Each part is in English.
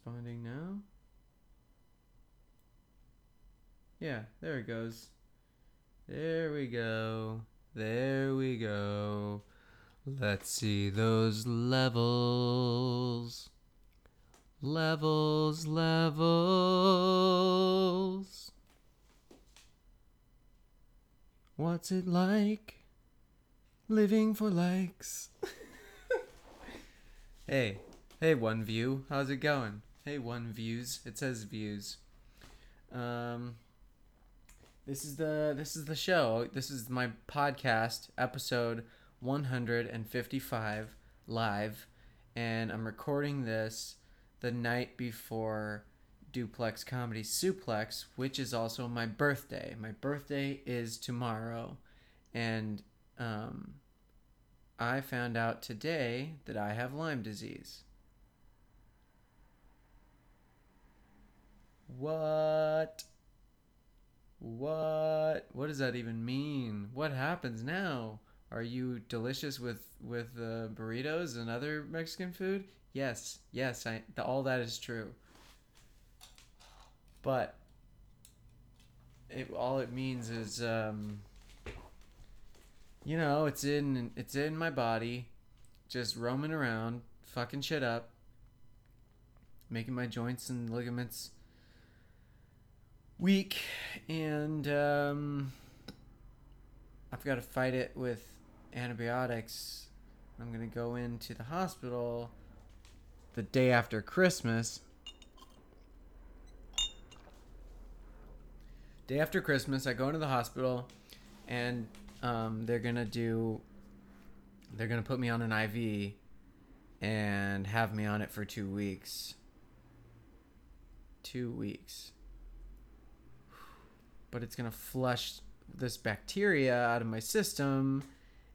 responding now? Yeah, there it goes. There we go. There we go. Let's see those levels. Levels, levels. What's it like living for likes? hey, hey, one view. How's it going? Hey, one views. It says views. Um, this is the this is the show. This is my podcast episode 155 live, and I'm recording this the night before Duplex Comedy Suplex, which is also my birthday. My birthday is tomorrow, and um, I found out today that I have Lyme disease. What? What? What does that even mean? What happens now? Are you delicious with with uh, burritos and other Mexican food? Yes, yes, I the, all that is true. But it all it means is um you know, it's in it's in my body just roaming around, fucking shit up, making my joints and ligaments weak and um I've got to fight it with antibiotics. I'm to go into the hospital the day after Christmas. Day after Christmas, I go into the hospital, and um, they're gonna do. They're gonna put me on an IV, and have me on it for two weeks. Two weeks. But it's gonna flush this bacteria out of my system,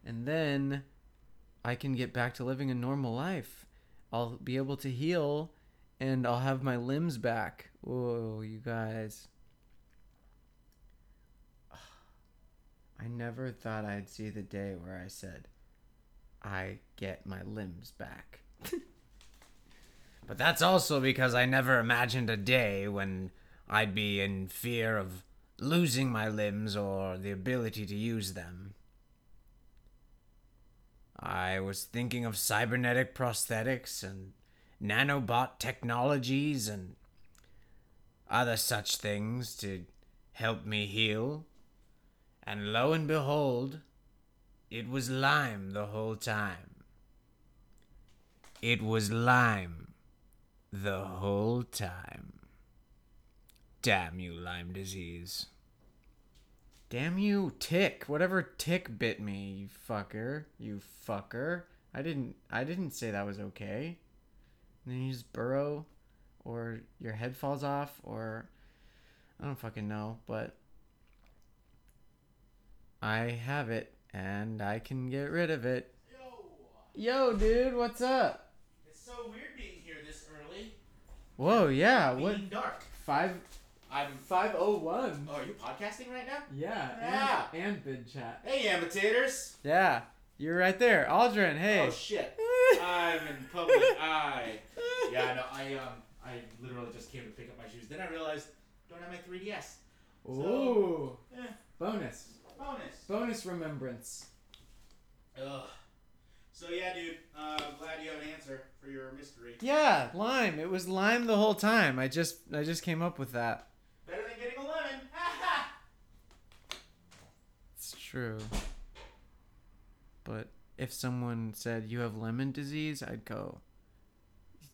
and then I can get back to living a normal life. I'll be able to heal and I'll have my limbs back. Whoa, you guys. I never thought I'd see the day where I said, I get my limbs back. but that's also because I never imagined a day when I'd be in fear of losing my limbs or the ability to use them. I was thinking of cybernetic prosthetics and nanobot technologies and other such things to help me heal. And lo and behold, it was lime the whole time. It was lime the whole time. Damn you, Lyme disease. Damn you, tick. Whatever tick bit me, you fucker. You fucker. I didn't I didn't say that was okay. And then you just burrow or your head falls off or I don't fucking know, but I have it and I can get rid of it. Yo, Yo, dude, what's up? it's so weird being here this early. Whoa, yeah, being what dark. five I'm. five oh one. Oh, are you podcasting right now? Yeah, Yeah. and and vid chat. Hey, imitators. Yeah, you're right there, Aldrin. Hey. Oh shit. I'm in public eye. Yeah, no, I um, I literally just came to pick up my shoes. Then I realized I don't have my 3ds. Ooh, Eh, bonus, bonus. bonus remembrance. Ugh. So yeah, dude. Uh, glad you have an answer for your mystery. Yeah, lime. It was lime the whole time. I just I just came up with that. Better than getting a lemon. Ha ha. It's true. But if someone said you have lemon disease, I'd go.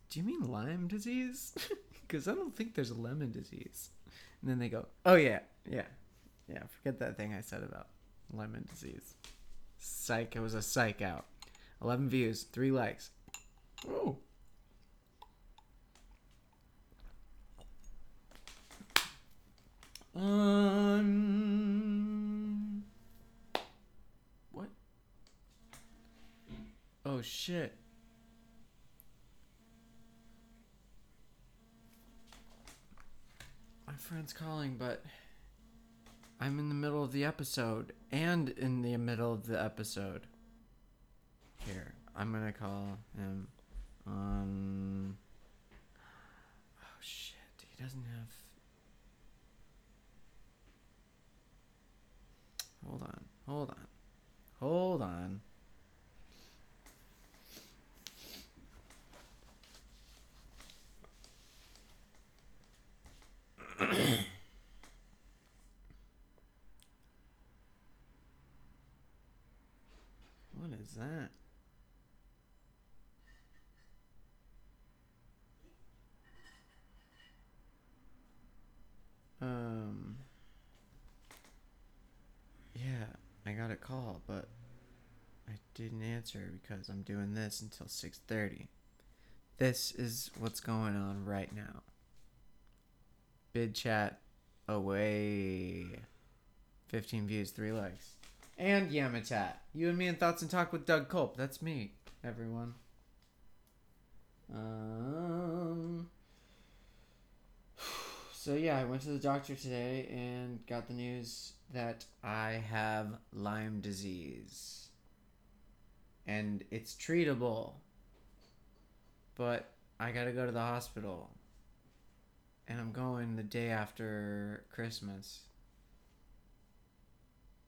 Do you mean Lyme disease? Because I don't think there's a lemon disease. And then they go, oh yeah, yeah, yeah. Forget that thing I said about lemon disease. Psych. It was a psych out. Eleven views, three likes. Oh. Um. What? Oh shit. My friend's calling, but I'm in the middle of the episode and in the middle of the episode. Here, I'm gonna call him on. Oh shit! He doesn't have. Hold on. Hold on. Hold on. what is that? Um. Yeah, I got a call, but I didn't answer because I'm doing this until 6:30. This is what's going on right now. Bid chat away. 15 views, 3 likes. And Yamatat. You and me in Thoughts and Talk with Doug Culp. That's me, everyone. Um So yeah, I went to the doctor today and got the news that I have Lyme disease. And it's treatable. But I got to go to the hospital. And I'm going the day after Christmas.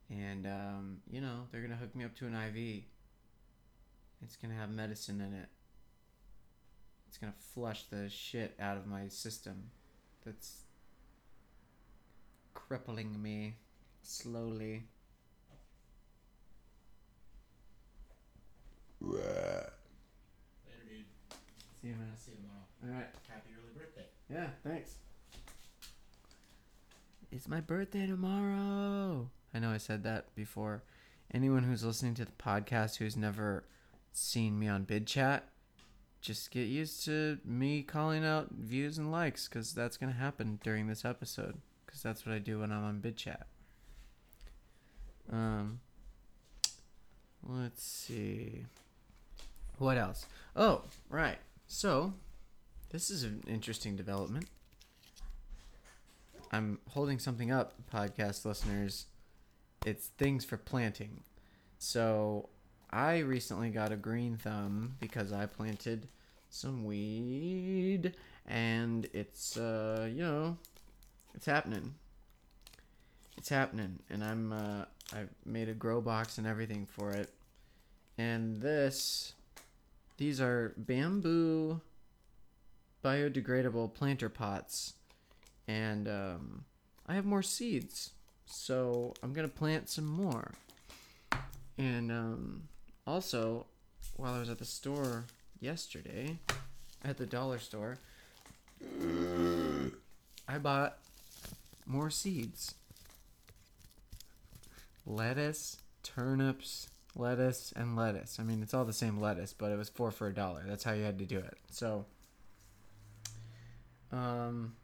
And um, you know, they're to hook me up to an IV. It's to have medicine in it. It's to flush the shit out of my system that's crippling me slowly. Later, dude. See you, man. See you tomorrow. All right. Happy early birthday. Yeah, thanks. It's my birthday tomorrow. I know I said that before. Anyone who's listening to the podcast who's never seen me on Bid Chat, just get used to me calling out views and likes because that's going to happen during this episode because that's what I do when I'm on Bid Chat. Um, let's see. What else? Oh, right. So, this is an interesting development. I'm holding something up, podcast listeners. It's things for planting. So, I recently got a green thumb because I planted some weed and it's uh, you know, it's happening. It's happening and I'm uh I made a grow box and everything for it. And this these are bamboo biodegradable planter pots. And um, i have more seeds so i'm gonna plant some more. And um, also while i was at the store yesterday at the dollar store i bought more seeds lettuce turnips lettuce and lettuce. I mean it's all the same lettuce but it was four for a dollar. That's how you had to do it. So um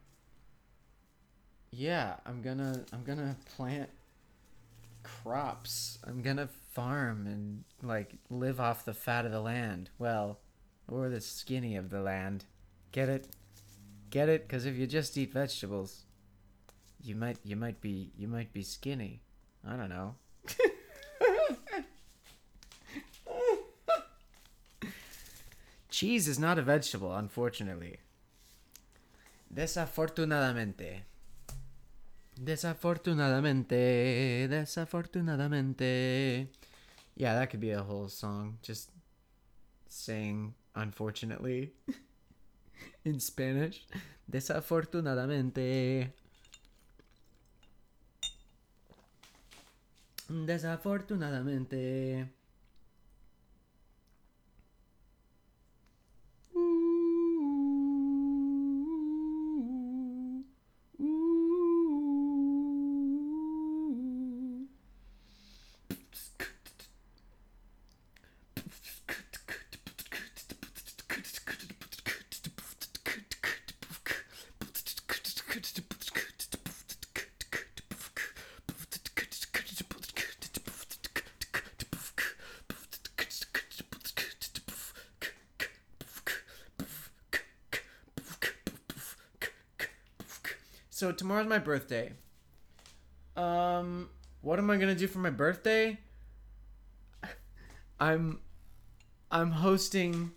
yeah i'm gonna i'm gonna plant crops. I'm gonna farm and like live off the fat of the land. Well or the skinny of the land. Get it? Get it? Because if you just eat vegetables you might you might be you might be skinny i don't know cheese is not a vegetable unfortunately desafortunadamente Desafortunadamente, desafortunadamente. Yeah, that could be a whole song. Just saying, unfortunately, in Spanish. Desafortunadamente. Desafortunadamente. Tomorrow's my birthday. Um, what am I gonna do for my birthday? I'm I'm hosting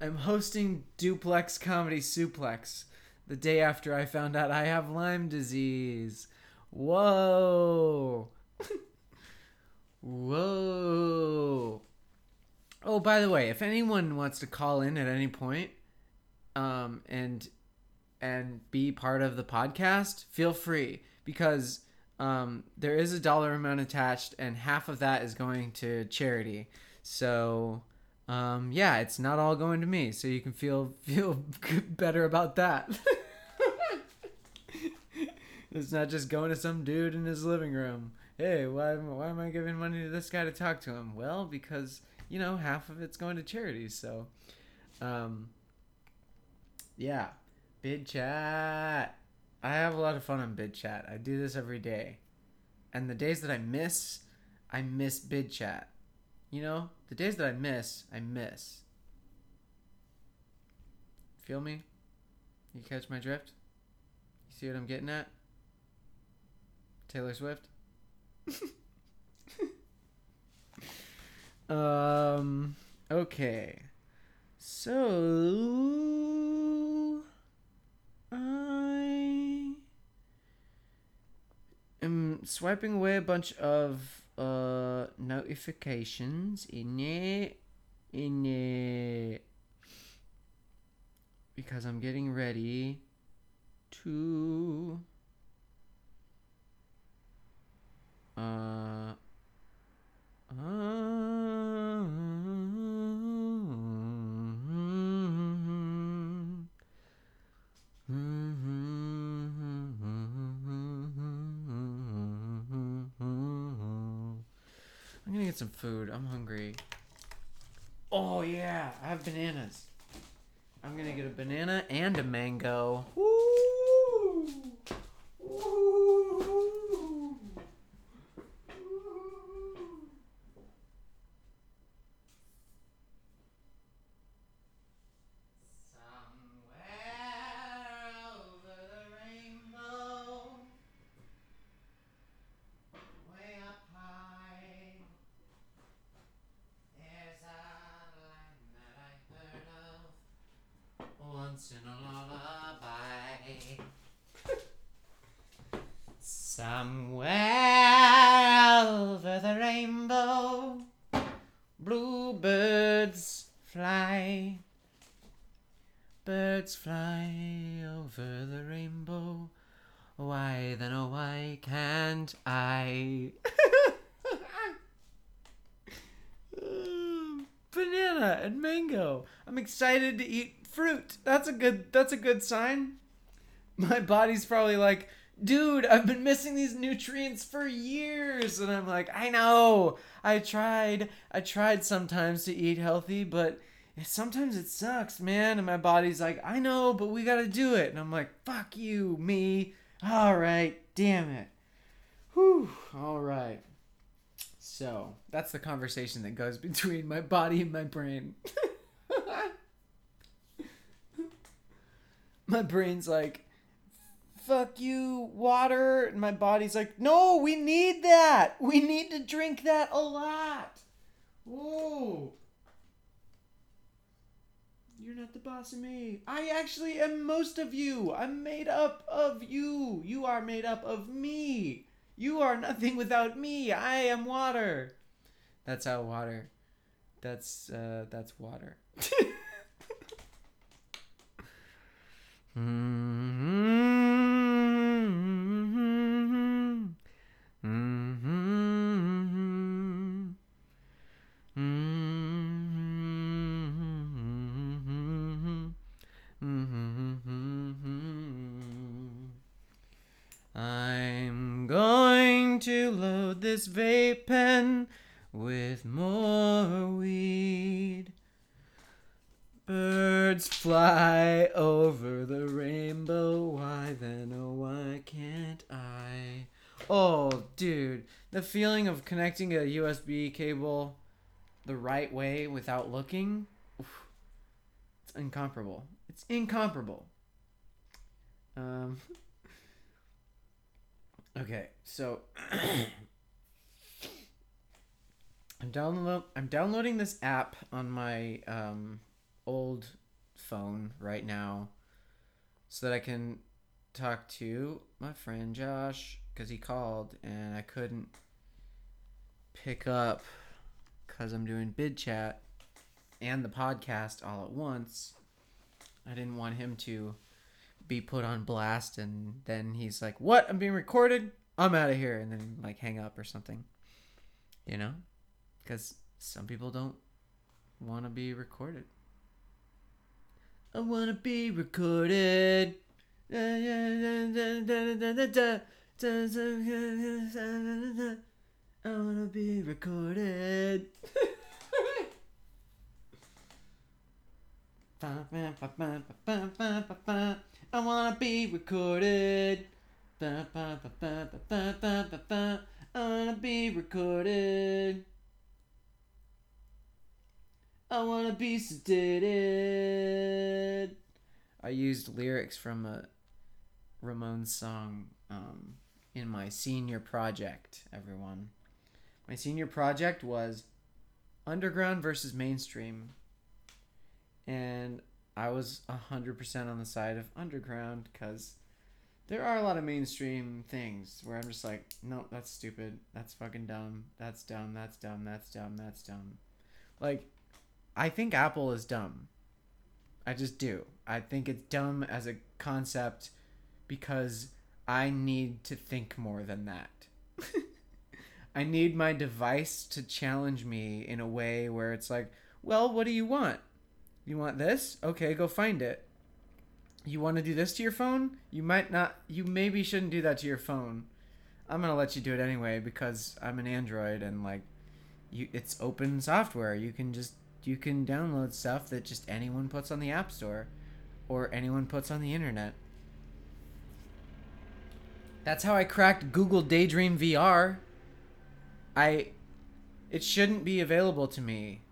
I'm hosting Duplex Comedy Suplex the day after I found out I have Lyme disease. Whoa. Whoa. Oh, by the way, if anyone wants to call in at any point um and and be part of the podcast, feel free because um, there is a dollar amount attached, and half of that is going to charity. So, um, yeah, it's not all going to me, so you can feel feel better about that. it's not just going to some dude in his living room. Hey, why why am I giving money to this guy to talk to him? Well, because you know half of it's going to charities. So, um, yeah, bid chat. I have a lot of fun on bid chat. I do this every day. And the days that I miss, I miss bid chat. You know, the days that I miss, I miss. Feel me? You catch my drift? You see what I'm getting at? Taylor Swift? um okay. So I am swiping away a bunch of uh notifications in it in it because I'm getting ready to uh um, some food. I'm hungry. Oh yeah, I have bananas. I'm gonna get a banana and a mango. Woo! Woo! Somewhere over the rainbow, way up high, there's a line that I heard of once in a lullaby. Somewhere over the rainbow, bluebirds fly. Birds fly over the rainbow. Why then, oh, why can't I? Um, Banana and mango. Excited to eat fruit. That's a good. That's a good sign. My body's probably like, dude, I've been missing these nutrients for years, and I'm like, I know. I tried. I tried sometimes to eat healthy, but sometimes it sucks, man. And my body's like, I know, but we gotta do it. And I'm like, fuck you, me. All right, damn it. Whew. All right. So that's the conversation that goes between my body and my brain. my brain's like, fuck you, water. And my body's like, no, we need that. We need to drink that a lot. Whoa. You're not the boss of me. I actually am most of you. I'm made up of you. You are made up of me. You are nothing without me. I am water. That's how water. That's uh that's water. I'm of connecting a USB cable the right way without looking, oof, it's incomparable. It's incomparable. Um. Okay, so I'm download I'm downloading this app on my um, old phone right now, so that I can talk to my friend Josh because he called and I couldn't pick up because I'm doing bid chat and the podcast all at once. I didn't want him to be put on blast and then he's like, "What? I'm being recorded. I'm out of here." And then like hang up or something. You know? Cuz some people don't want to be recorded. I want to be recorded. I want to be recorded. I wanna be recorded. I wanna be recorded. I wanna be sedated. I used lyrics from a Ramones song um, in my senior project, everyone. My senior project was underground versus mainstream. And I was 100% on the side of underground because there are a lot of mainstream things where I'm just like, no, that's stupid. That's fucking dumb. That's dumb. That's dumb. That's dumb. That's dumb. Like, I think Apple is dumb. I just do. I think it's dumb as a concept because I need to think more than that. I need my device to challenge me in a way where it's like, well, what do you want? You want this? Okay, go find it. You want to do this to your phone? You might not. You maybe shouldn't do that to your phone. I'm gonna let you do it anyway because I'm an Android and like, you it's open software. You can just you can download stuff that just anyone puts on the App Store, or anyone puts on the internet. That's how I cracked Google Daydream VR. I it shouldn't be available to me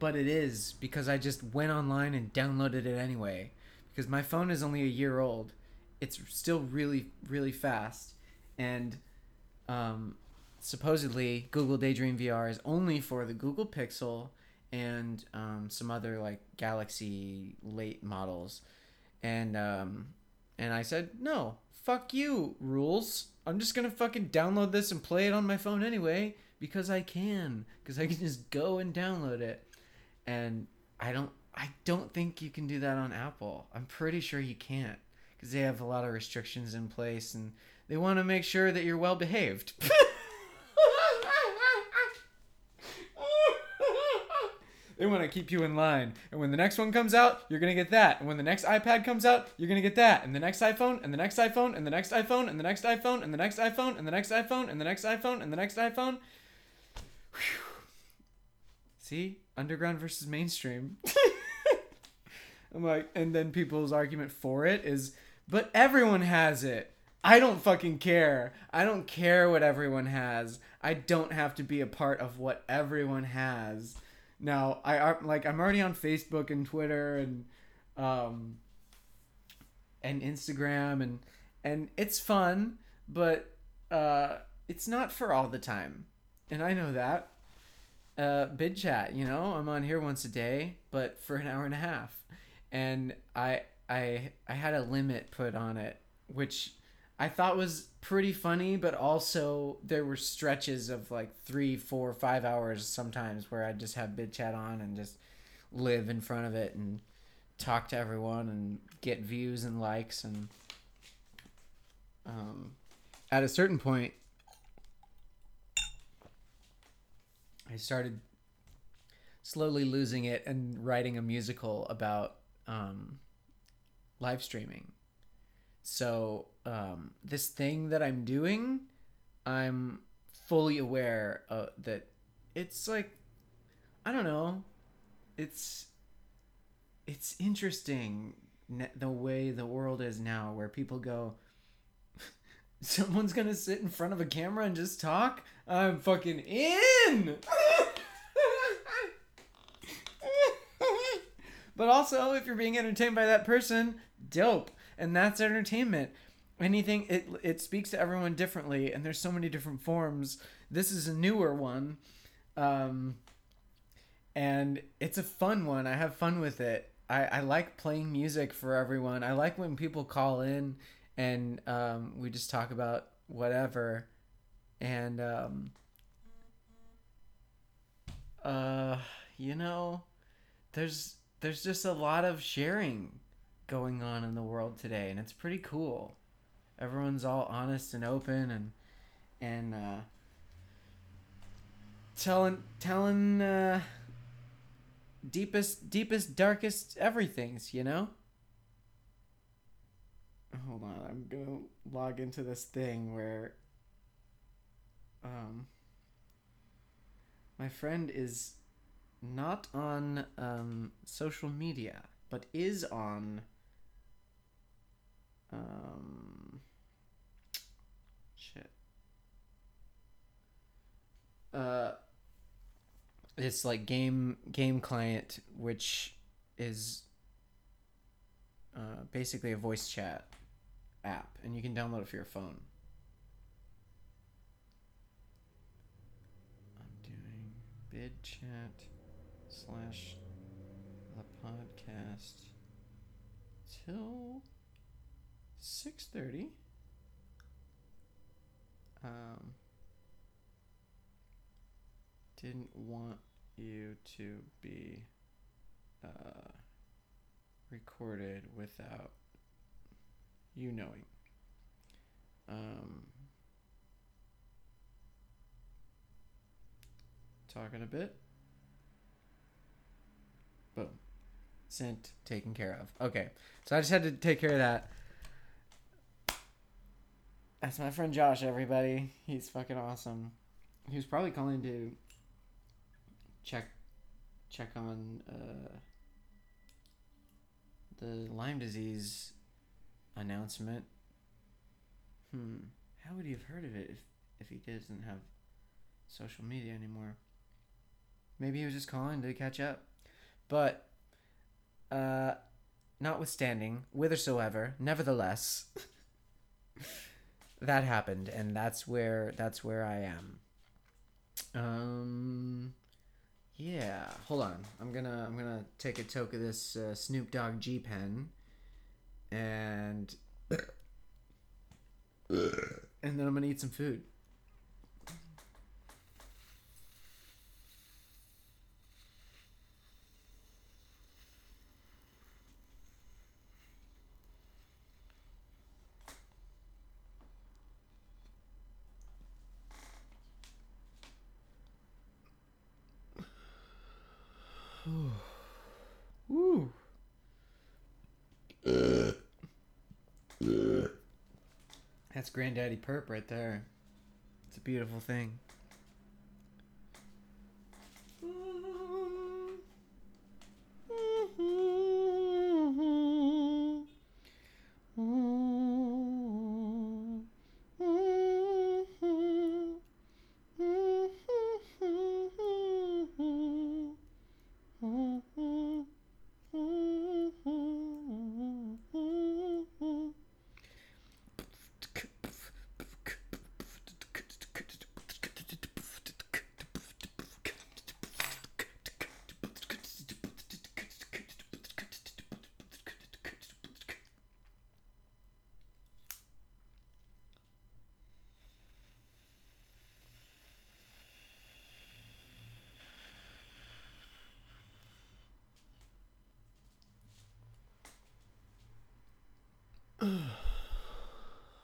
but it is because I just went online and downloaded it anyway. Because my phone is only a year old, it's still really, really fast, and um, supposedly Google Daydream VR is only for the Google Pixel and um, some other like Galaxy late models, and um, and I said no, fuck you rules. I'm just gonna fucking download this and play it on my phone anyway because I can, because I can just go and download it and I don't I don't think you can do that on Apple. I'm pretty sure you can't because they have a lot of restrictions in place and they want to make sure that you're well behaved. they want to keep you in line. And when the next one comes out, you're going to get that. And when the next iPad comes out, you're going to get that. And the next iPhone, and the next iPhone, and the next iPhone, and the next iPhone, and the next iPhone, and the next iPhone, and the next iPhone, and the next iPhone. See? underground versus mainstream. I'm like, and then people's argument for it is, but everyone has it. I don't fucking care. I don't care what everyone has. I don't have to be a part of what everyone has. Now, I am like I'm already on Facebook and Twitter and um and Instagram and and it's fun, but uh it's not for all the time. And I know that uh, bid chat. You know, I'm on here once a day, but for an hour and a half, and I I I had a limit put on it, which I thought was pretty funny, but also there were stretches of like three, four, five hours sometimes where I'd just have bid chat on and just live in front of it and talk to everyone and get views and likes and um, at a certain point I started slowly losing it and writing a musical about um, live streaming. So um, this thing that I'm doing, I'm fully aware that it's like I don't know, it's it's interesting the way the world is now, where people go. Someone's gonna sit in front of a camera and just talk. I'm fucking in. But also, if you're being entertained by that person, dope. And that's entertainment. Anything it it speaks to everyone differently, and there's so many different forms. This is a newer one. Um, and it's a fun one. I have fun with it. I, I like playing music for everyone. I like when people call in and um, we just talk about whatever. And um, uh, you know, there's there's just a lot of sharing going on in the world today, and it's pretty cool. Everyone's all honest and open, and and uh, telling telling uh, deepest deepest darkest everything's you know hold on i'm gonna log into this thing where um my friend is not on um social media but is on um shit. Uh it's like game game client which is uh, basically a voice chat app and you can download it for your phone. I'm doing bid chat slash the podcast till 6.30 um didn't want you to be uh, recorded without you knowing. Um, talking a bit. Boom. Sent, taken care of. Okay. So I just had to take care of that. That's my friend Josh, everybody. He's fucking awesome. He was probably calling to check check on uh, the Lyme disease announcement. Hmm. How would he have heard of it if, if he doesn't have social media anymore? Maybe he was just calling to catch up. But uh notwithstanding, whithersoever, nevertheless that happened and that's where that's where I am. Um yeah, hold on. I'm gonna I'm gonna take a toke of this uh, Snoop Dogg G pen, and and then I'm gonna eat some food. Granddaddy Purp right there. It's a beautiful thing.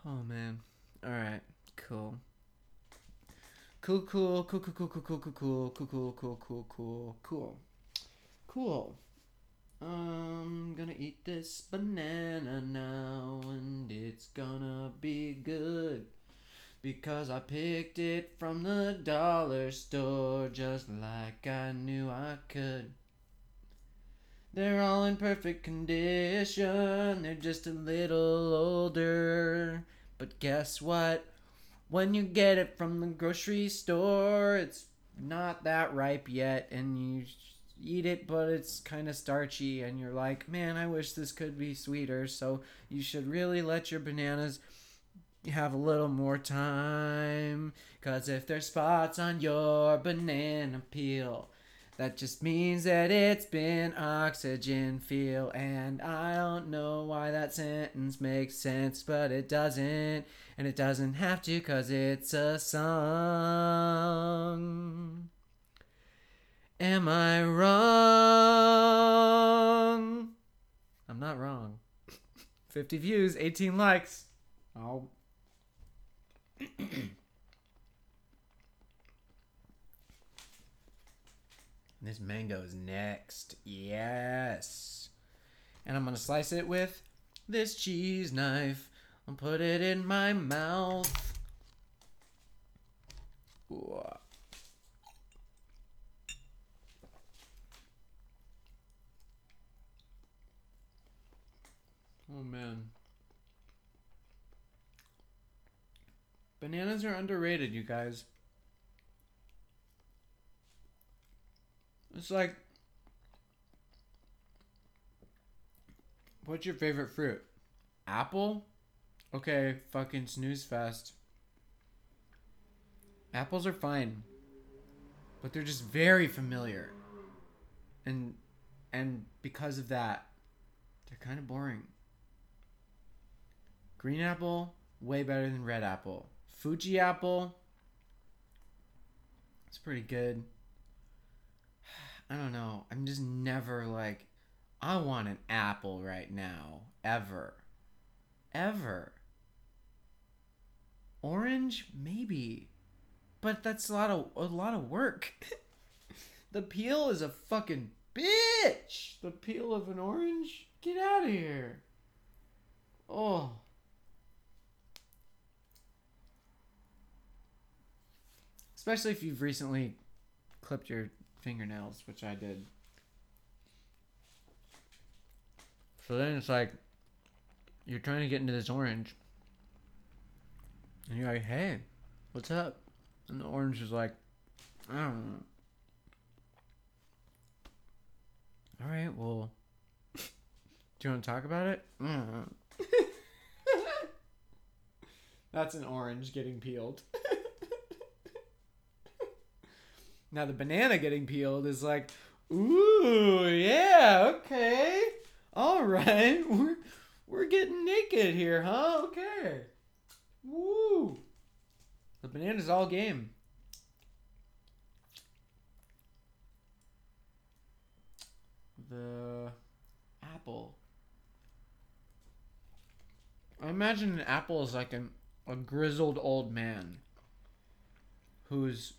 Oh man. All right. Cool. Cool, cool, cool, cool, cool, cool, cool, cool, cool, cool, cool, cool, cool, cool. I'm gonna eat this banana now, and it's gonna be good because I picked it from the dollar store just like I knew I could. They're all in perfect condition. They're just a little older. But guess what? When you get it from the grocery store, it's not that ripe yet, and you eat it, but it's kind of starchy, and you're like, man, I wish this could be sweeter. So you should really let your bananas have a little more time. Cause if there's spots on your banana peel, that just means that it's been oxygen feel. And I don't know why that sentence makes sense, but it doesn't. And it doesn't have to, cause it's a song. Am I wrong? I'm not wrong. 50 views, 18 likes. Oh. this mango is next. Yes. And I'm going to slice it with this cheese knife. I'll put it in my mouth. Ooh. Oh man. Bananas are underrated, you guys. It's like What's your favorite fruit? Apple? Okay, fucking snooze fest. Apples are fine. But they're just very familiar. And and because of that, they're kind of boring. Green apple, way better than red apple. Fuji apple, it's pretty good. I don't know. I'm just never like, I want an apple right now. Ever. Ever. Orange, maybe. But that's a lot of a lot of work. the peel is a fucking bitch. The peel of an orange? Get out of here. Oh. Especially if you've recently clipped your fingernails, which I did. So then it's like you're trying to get into this orange. And you're like, hey, what's up? And the orange is like, I don't know. All right, well, do you want to talk about it? That's an orange getting peeled. now the banana getting peeled is like, ooh, yeah, okay, all right, we're we're getting naked here, huh? Okay, woo. The banana's all game. The apple. I imagine an apple is like an, a grizzled old man who's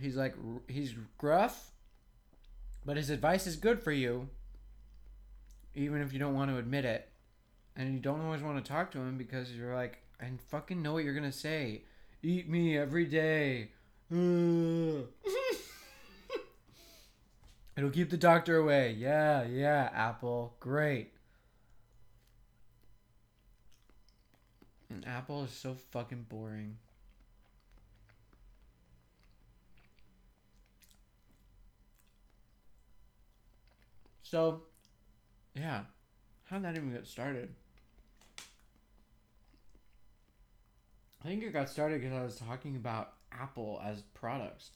he's like he's gruff but his advice is good for you even if you don't want to admit it. And you don't always want to talk to him because you're like I fucking know what you're gonna say. Eat me every day. It'll keep the doctor away. Yeah yeah apple. Great. An apple is so fucking boring. So, yeah. how did that even get started? I think it got started because I was talking about Apple as products.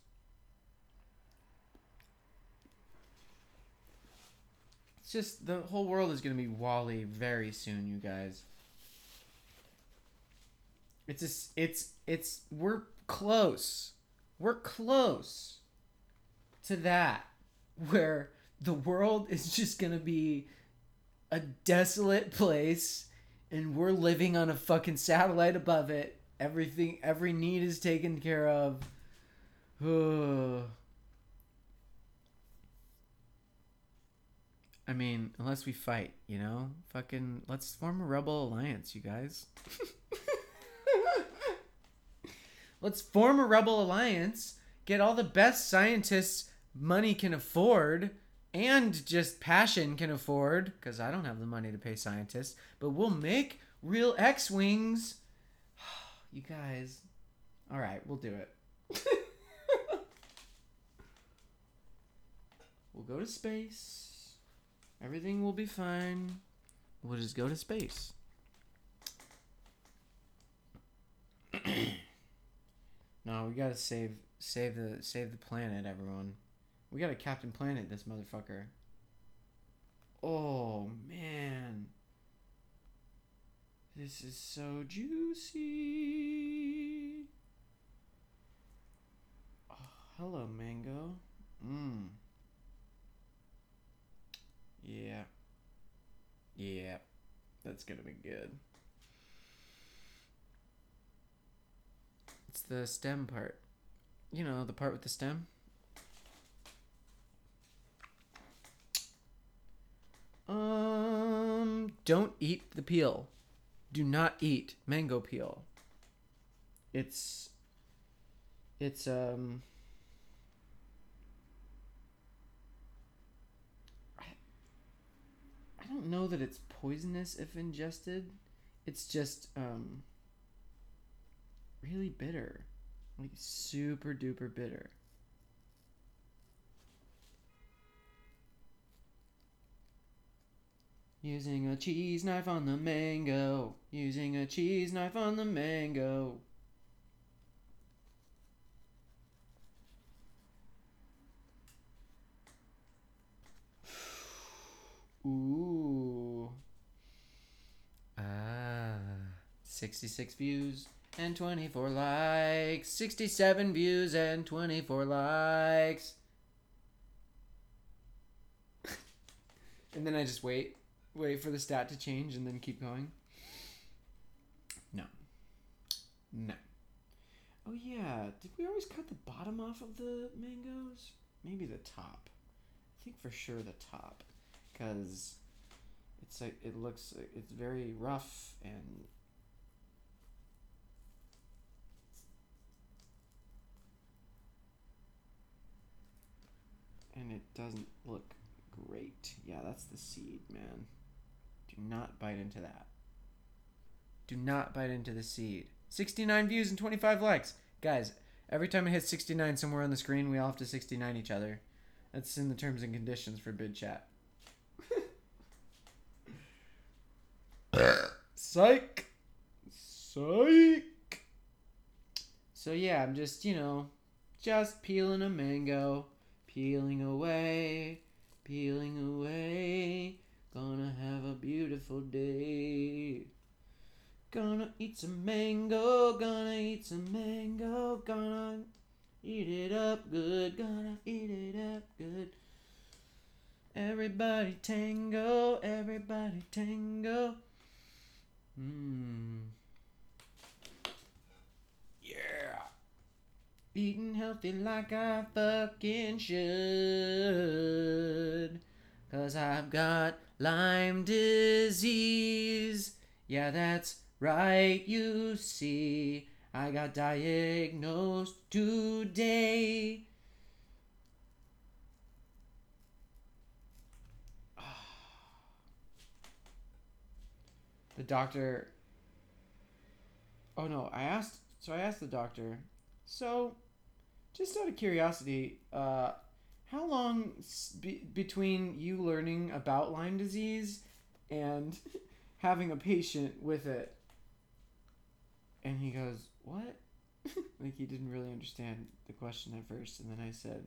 It's just the whole world is going to be WALL-E very soon, you guys. It's just, it's it's we're close. We're close to that where the world is just to be a desolate place and we're living on a fucking satellite above it. Everything every need is taken care of. I mean, unless we fight, you know? Fucking let's form a rebel alliance, you guys. Let's form a rebel alliance, get all the best scientists money can afford and just passion can afford, because I don't have the money to pay scientists, but we'll make real X Wings. you guys. All right, we'll do it. we'll go to space. Everything will be fine. We'll just go to space. no, we gotta save save the save the planet, everyone. We gotta Captain Planet this motherfucker. Oh man. This is so juicy. Oh, hello, mango. Mmm. Yeah. Yeah. That's gonna be good. It's the stem part. You know, the part with the stem. Um, don't eat the peel. Do not eat mango peel. It's it's um I, I don't know that it's poisonous if ingested. It's just um really bitter. Like super duper bitter. Using a cheese knife on the mango. Using a cheese knife on the mango. Ooh. Ah. 66 views and 24 likes. 67 views and 24 likes. and then I just wait. Wait for the stat to change and then keep going. No. No. Oh yeah, did we always cut the bottom off of the mangoes? Maybe the top. I think for sure the top, because it's like it looks it's very rough and and it doesn't look great. Yeah, that's the seed, man. Do not bite into that. Do not bite into the seed. 69 views and 25 likes. Guys, every time it hits 69 somewhere on the screen, we all have to 69 each other. That's in the terms and conditions for bid chat. Psych. Psych. So yeah, I'm just, you know, just peeling a mango, peeling away, peeling away. Gonna have a beautiful day. Gonna eat some mango, gonna eat some mango, gonna eat it up good, gonna eat it up good. Everybody tango, everybody tango. Mmm. Yeah. Eating healthy like I fucking should. Cause I've got Lyme disease. Yeah, that's right, you see. I got diagnosed today. The doctor. Oh no, I asked. So I asked the doctor. So, just out of curiosity, uh, how long be- between you learning about Lyme disease and having a patient with it? And he goes, What? like he didn't really understand the question at first. And then I said,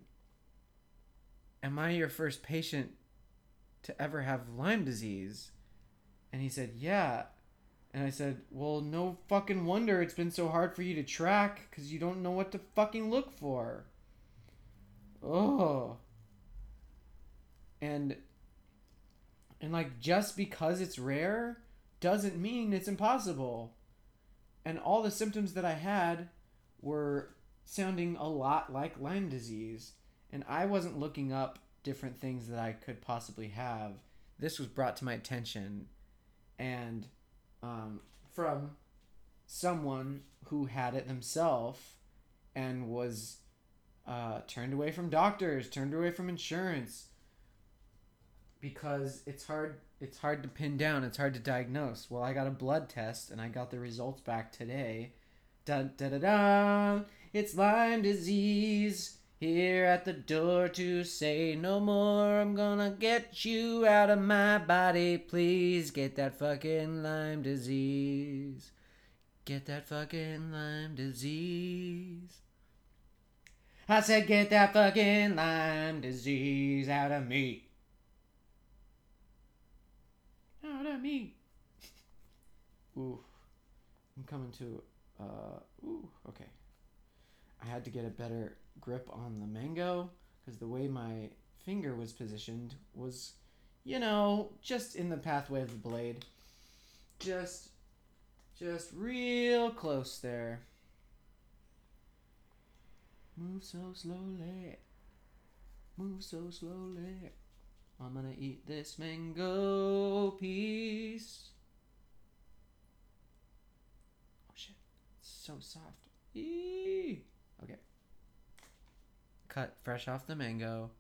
Am I your first patient to ever have Lyme disease? And he said, Yeah. And I said, Well, no fucking wonder it's been so hard for you to track because you don't know what to fucking look for. Oh. And and like just because it's rare doesn't mean it's impossible. And all the symptoms that I had were sounding a lot like Lyme disease. And I wasn't looking up different things that I could possibly have. This was brought to my attention and um, from someone who had it themselves and was uh, turned away from doctors, turned away from insurance because it's hard. It's hard to pin down. It's hard to diagnose. Well, I got a blood test and I got the results back today. Dun da da da! It's Lyme disease. Here at the door to say no more. I'm gonna get you out of my body. Please get that fucking Lyme disease. Get that fucking Lyme disease. I said, get that fucking Lyme disease out of me. Out of me. Ooh. I'm coming to, uh, ooh, okay. I had to get a better grip on the mango because the way my finger was positioned was, you know, just in the pathway of the blade. Just, just real close there. Move so slowly. Move so slowly. I'm gonna eat this mango piece. Oh shit. It's so soft. Eee. Okay. Cut fresh off the mango.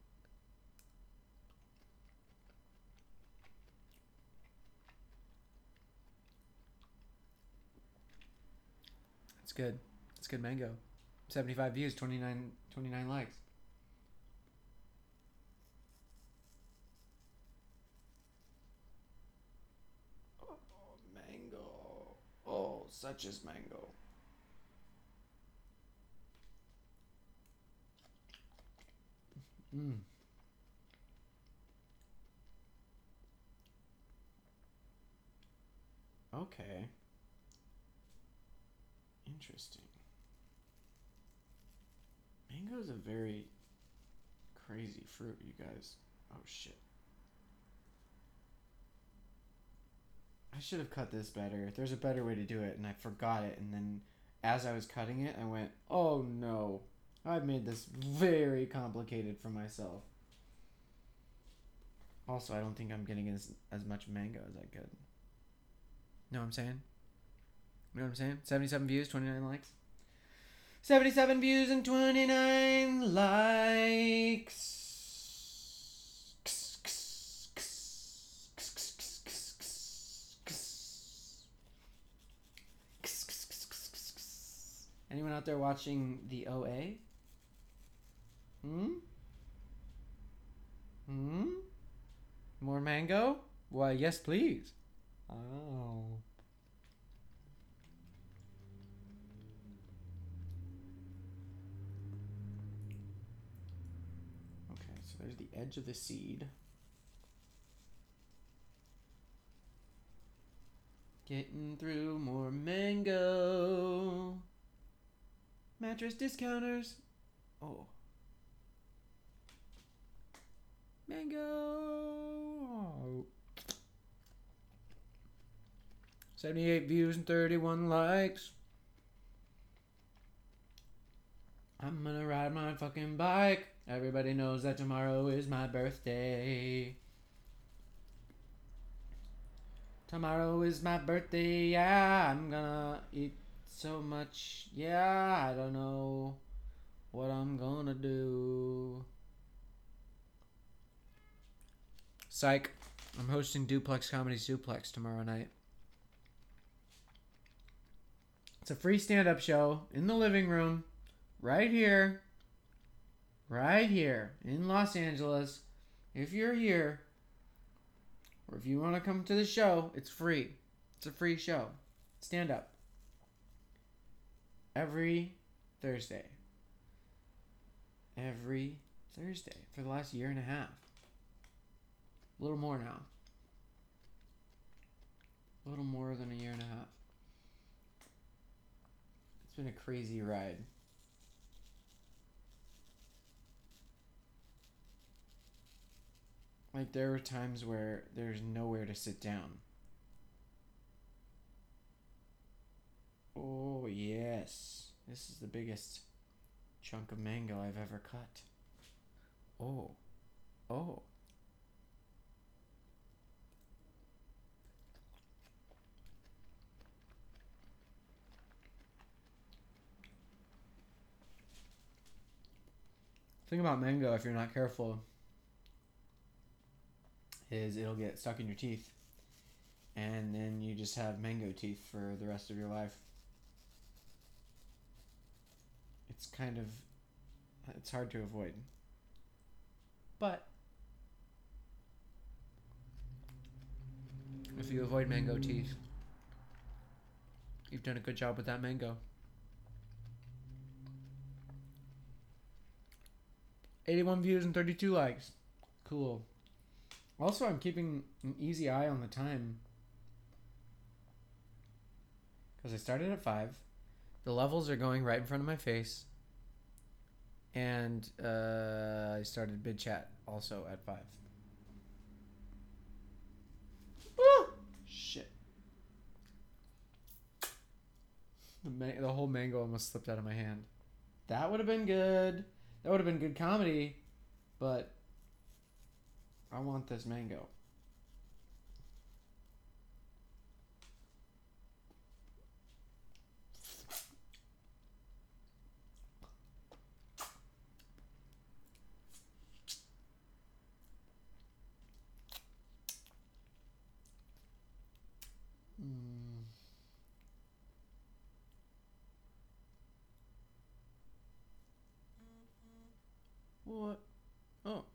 It's good. It's good mango. 75 views, 29, 29 likes. Oh, mango. Oh, such is mango. Mm. Okay. Interesting. Mango is a very crazy fruit, you guys. Oh shit. I should have cut this better. There's a better way to do it, and I forgot it. And then as I was cutting it, I went, oh no. I've made this very complicated for myself. Also, I don't think I'm getting as, as much mango as I could. Know what I'm saying? You know what I'm saying? 77 views, 29 likes. 77 views and 29 likes. Anyone out there watching the OA? Hmm? Hmm? More mango? Why, yes, please. Oh. Okay, so there's the edge of the seed. Getting through more mango. Mattress discounters. Oh. Mango. 78 views and 31 likes. I'm gonna ride my fucking bike. Everybody knows that tomorrow is my birthday. Tomorrow is my birthday, yeah. I'm gonna eat so much. Yeah, I don't know what I'm gonna do. Psych. I'm hosting Duplex Comedy Suplex tomorrow night. It's a free stand up show in the living room, right here, right here in Los Angeles. If you're here, or if you want to come to the show, it's free. It's a free show. Stand up. Every Thursday. Every Thursday for the last year and a half. A little more now. A little more than a year and a half. It's been a crazy ride. Like there were times where there's nowhere to sit down. Oh, yes. This is the biggest chunk of mango I've ever cut. Oh. Oh. thing about mango, if you're not careful, is it'll get stuck in your teeth, and then you just have mango teeth for the rest of your life. It's kind of it's hard to avoid. But if you avoid mango teeth, you've done a good job with that mango. 81 views and 32 likes. Cool. Also, I'm keeping an easy eye on the time. Because I started at 5. The levels are going right in front of my face. And uh, I started bid chat also at 5. Woo! Shit. The, the whole mango almost slipped out of my hand. That would have been good. That would have been good comedy. But I want this mango. Mm. What? Oh.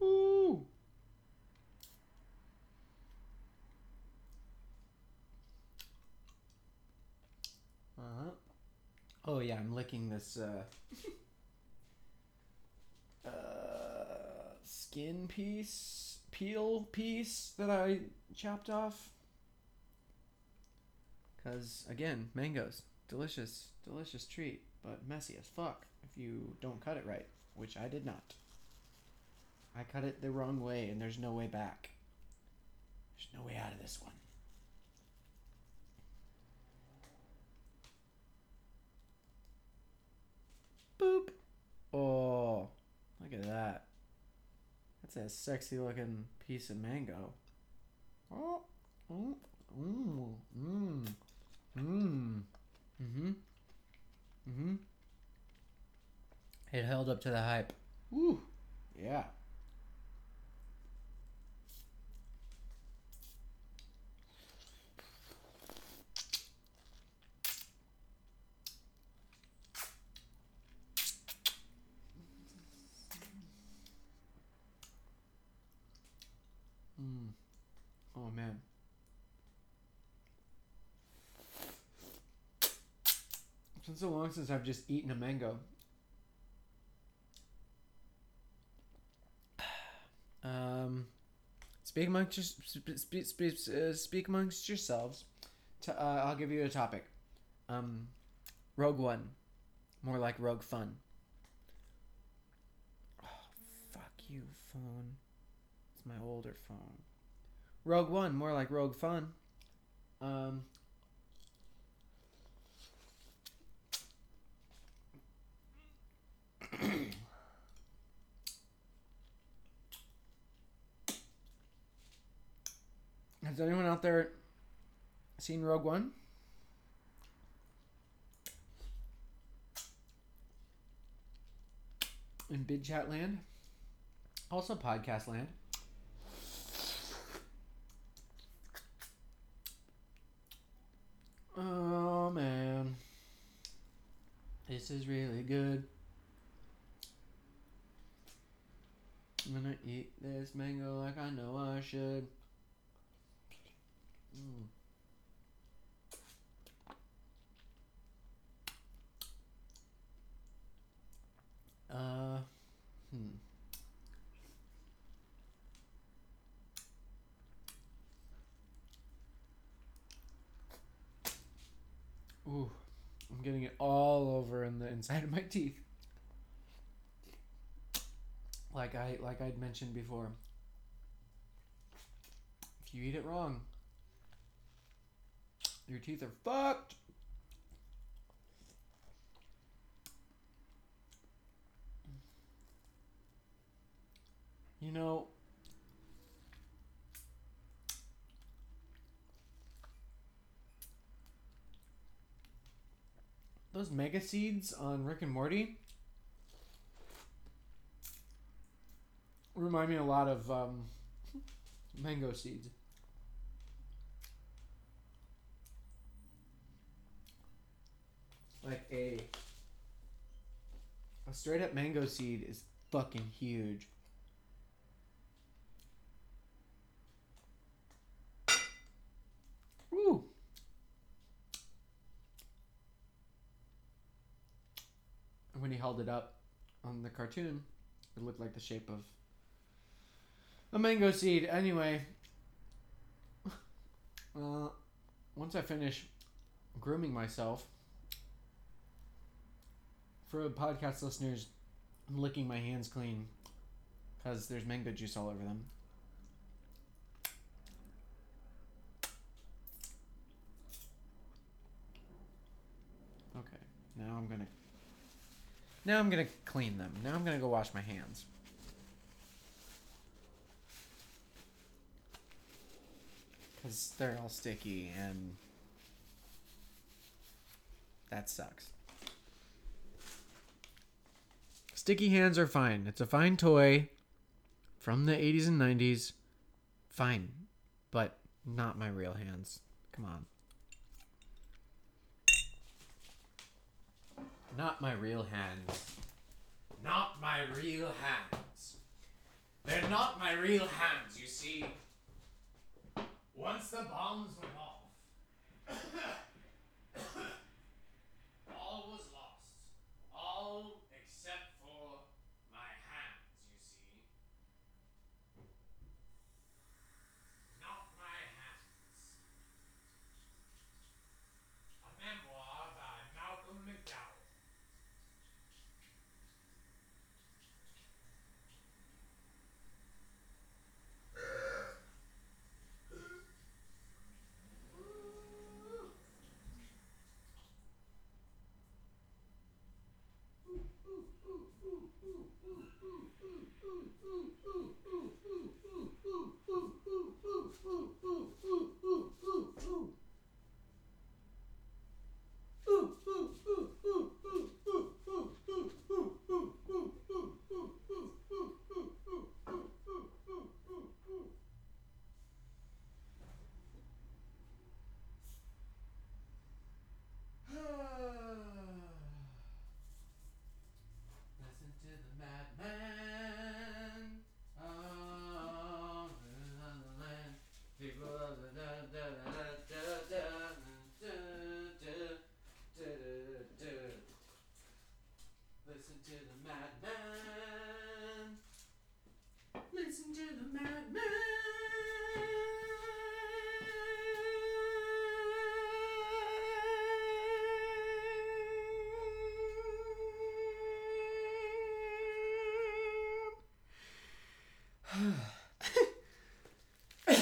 Woo! Uh-huh. Oh yeah, I'm licking this uh uh skin piece, peel piece that I chopped off. Cuz again, mangoes, delicious, delicious treat, but messy as fuck if you don't cut it right, which I did not. I cut it the wrong way and there's no way back. There's no way out of this one. Boop. Oh, look at that. That's a sexy looking piece of mango. Oh, mm, mm, mm, mm. Mm-hmm. Mm-hmm. It held up to the hype. Woo. Yeah. Mm. Oh man. It's been so long since I've just eaten a mango. Um, speak amongst your, speak, speak, uh, speak amongst yourselves. To, uh, I'll give you a topic. Um, Rogue One, more like Rogue Fun. Oh, fuck you, phone. It's my older phone. Rogue One, more like Rogue Fun. Um. Has anyone out there seen Rogue One? In Bid Chat Land? Also Podcast Land. Oh man. This is really good. I'm gonna eat this mango like I know I should. Mm. Uh, hmm. Ooh, I'm getting it all over in the inside of my teeth. Like I like I'd mentioned before. If you eat it wrong, your teeth are fucked. You know, those mega seeds on Rick and Morty remind me a lot of um, mango seeds. Like a a straight up mango seed is fucking huge. Woo. When he held it up on the cartoon, it looked like the shape of a mango seed. Anyway, uh, once I finish grooming myself, for podcast listeners, I'm licking my hands clean because there's mango juice all over them. Okay, now I'm gonna. Now I'm gonna clean them. Now I'm gonna go wash my hands. Because they're all sticky and. That sucks. Sticky hands are fine. It's a fine toy from the 80s and 90s. Fine. But not my real hands. Come on. Not my real hands. Not my real hands. They're not my real hands, you see. Once the bombs went off,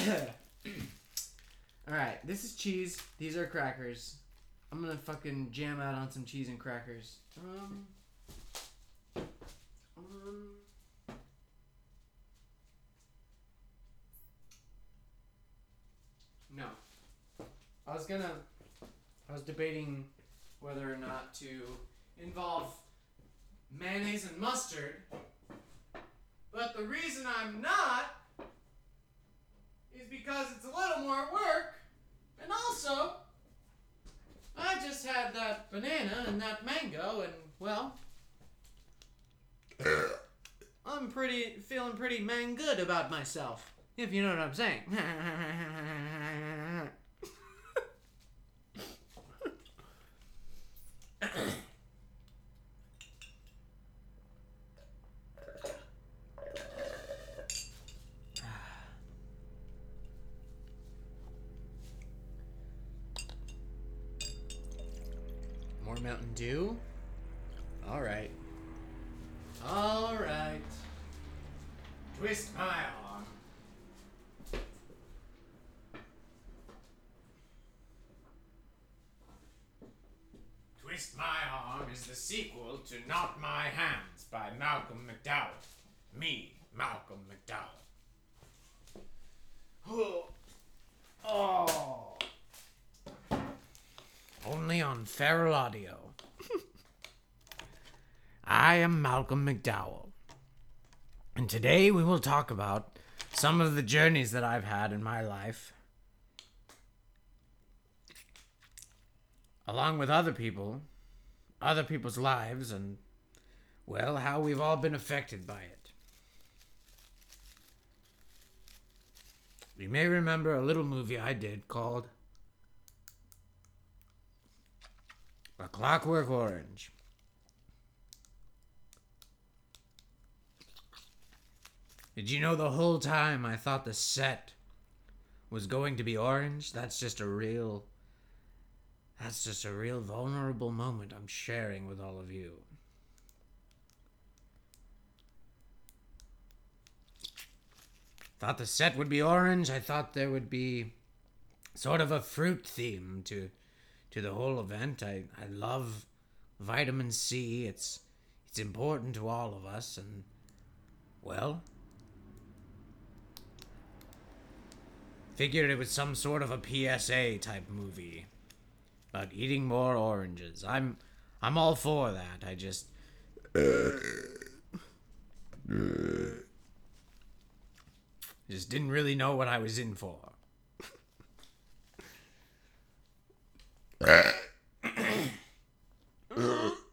All right, this is cheese. These are crackers. I'm gonna fucking jam out on some cheese and crackers. Um. Um. No. I was gonna. I was debating whether or not to involve mayonnaise and mustard. But the reason I'm not is because it's a little more work. And also, I just had that banana and that mango, and well, I'm pretty feeling pretty man good about myself, if you know what I'm saying. sequel to Not My Hands by Malcolm McDowell. Me, Malcolm McDowell. Oh. Only on Feral Audio. I am Malcolm McDowell. And today we will talk about some of the journeys that I've had in my life. Along with other people, other people's lives and, well, how we've all been affected by it. You may remember a little movie I did called A Clockwork Orange. Did you know the whole time I thought the set was going to be orange? That's just a real that's just a real vulnerable moment I'm sharing with all of you. Thought the set would be orange. I thought there would be sort of a fruit theme to to the whole event. I, I love vitamin C. It's it's important to all of us and well figured it was some sort of a PSA type movie about eating more oranges. I'm I'm all for that. I just just didn't really know what I was in for.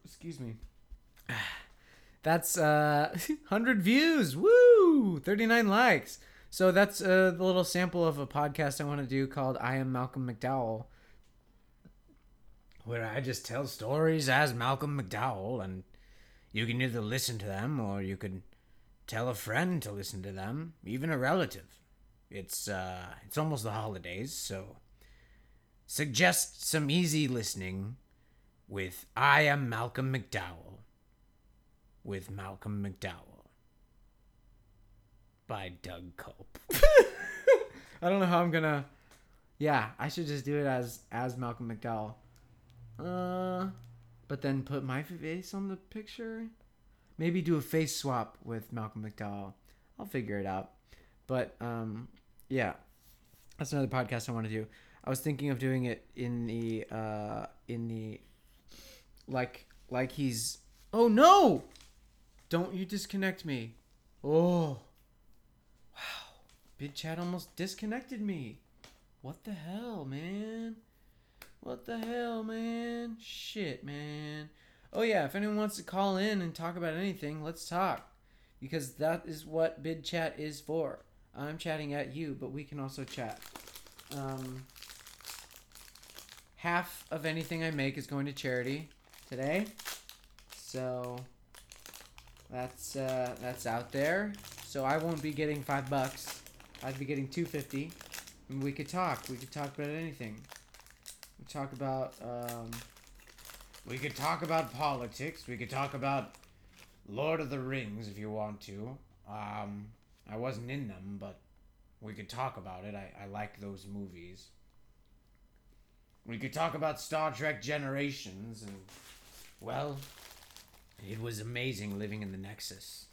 Excuse me. That's uh 100 views. Woo! 39 likes. So that's uh, the little sample of a podcast I want to do called I Am Malcolm McDowell. Where I just tell stories as Malcolm McDowell, and you can either listen to them or you could tell a friend to listen to them, even a relative. It's uh, it's almost the holidays, so suggest some easy listening with I am Malcolm McDowell with Malcolm McDowell by Doug Culp. I don't know how I'm gonna. Yeah, I should just do it as as Malcolm McDowell. Uh, but then put my face on the picture. Maybe do a face swap with Malcolm McDowell. I'll figure it out. But um, yeah, that's another podcast I want to do. I was thinking of doing it in the uh in the like like he's oh no don't you disconnect me oh wow bid chat almost disconnected me what the hell man what the hell man shit man oh yeah if anyone wants to call in and talk about anything let's talk because that is what bid chat is for i'm chatting at you but we can also chat um half of anything I make is going to charity today. So that's uh, that's out there. So I won't be getting five bucks. I'd be getting two fifty. And we could talk. We could talk about anything. Talk about um, We could talk about politics. We could talk about Lord of the Rings if you want to. Um, I wasn't in them, but we could talk about it. I, I like those movies. We could talk about Star Trek Generations, and, well, it was amazing living in the Nexus.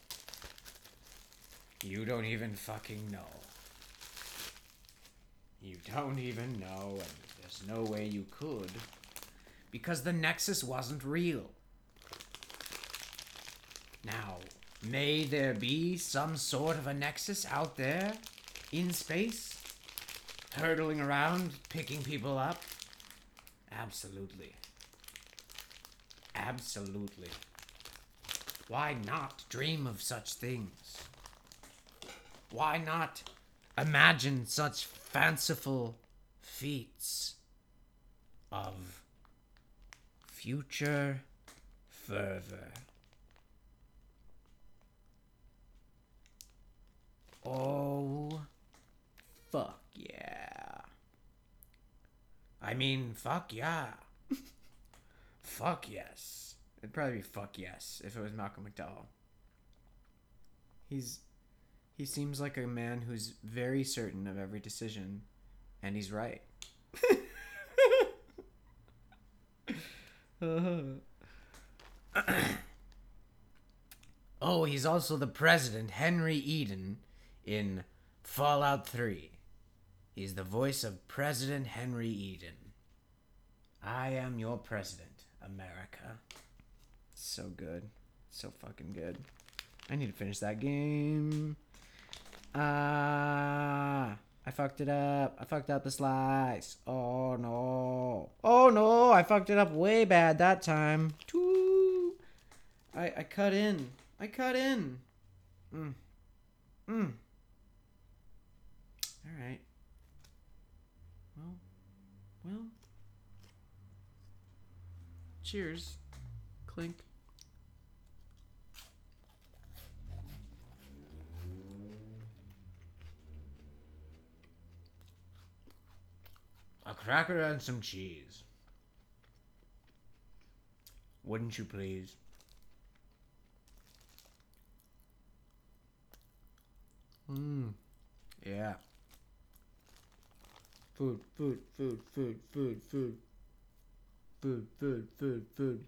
You don't even fucking know. You don't even know, and no way you could because the Nexus wasn't real. Now, may there be some sort of a Nexus out there in space, hurtling around, picking people up? Absolutely. Absolutely. Why not dream of such things? Why not imagine such fanciful feats of future fervor. Oh, fuck yeah. I mean, fuck yeah. fuck yes. it'd probably be fuck yes if it was Malcolm McDowell. He's he seems like a man who's very certain of every decision, and he's right. Oh, he's also the president, Henry Eden, in Fallout 3. He's the voice of President Henry Eden. I am your president, America. So good. So fucking good. I need to finish that game. Ah, I fucked it up. I fucked up the slice. Oh no. Oh no, I fucked it up way bad that time. Too. I I cut in. I cut in. Mm. Mm. All right. Well, well. Cheers. Clink. Cracker and some cheese. Wouldn't you please? Mmm. Yeah. Food, food, food, food, food, food. Food, food, food, food.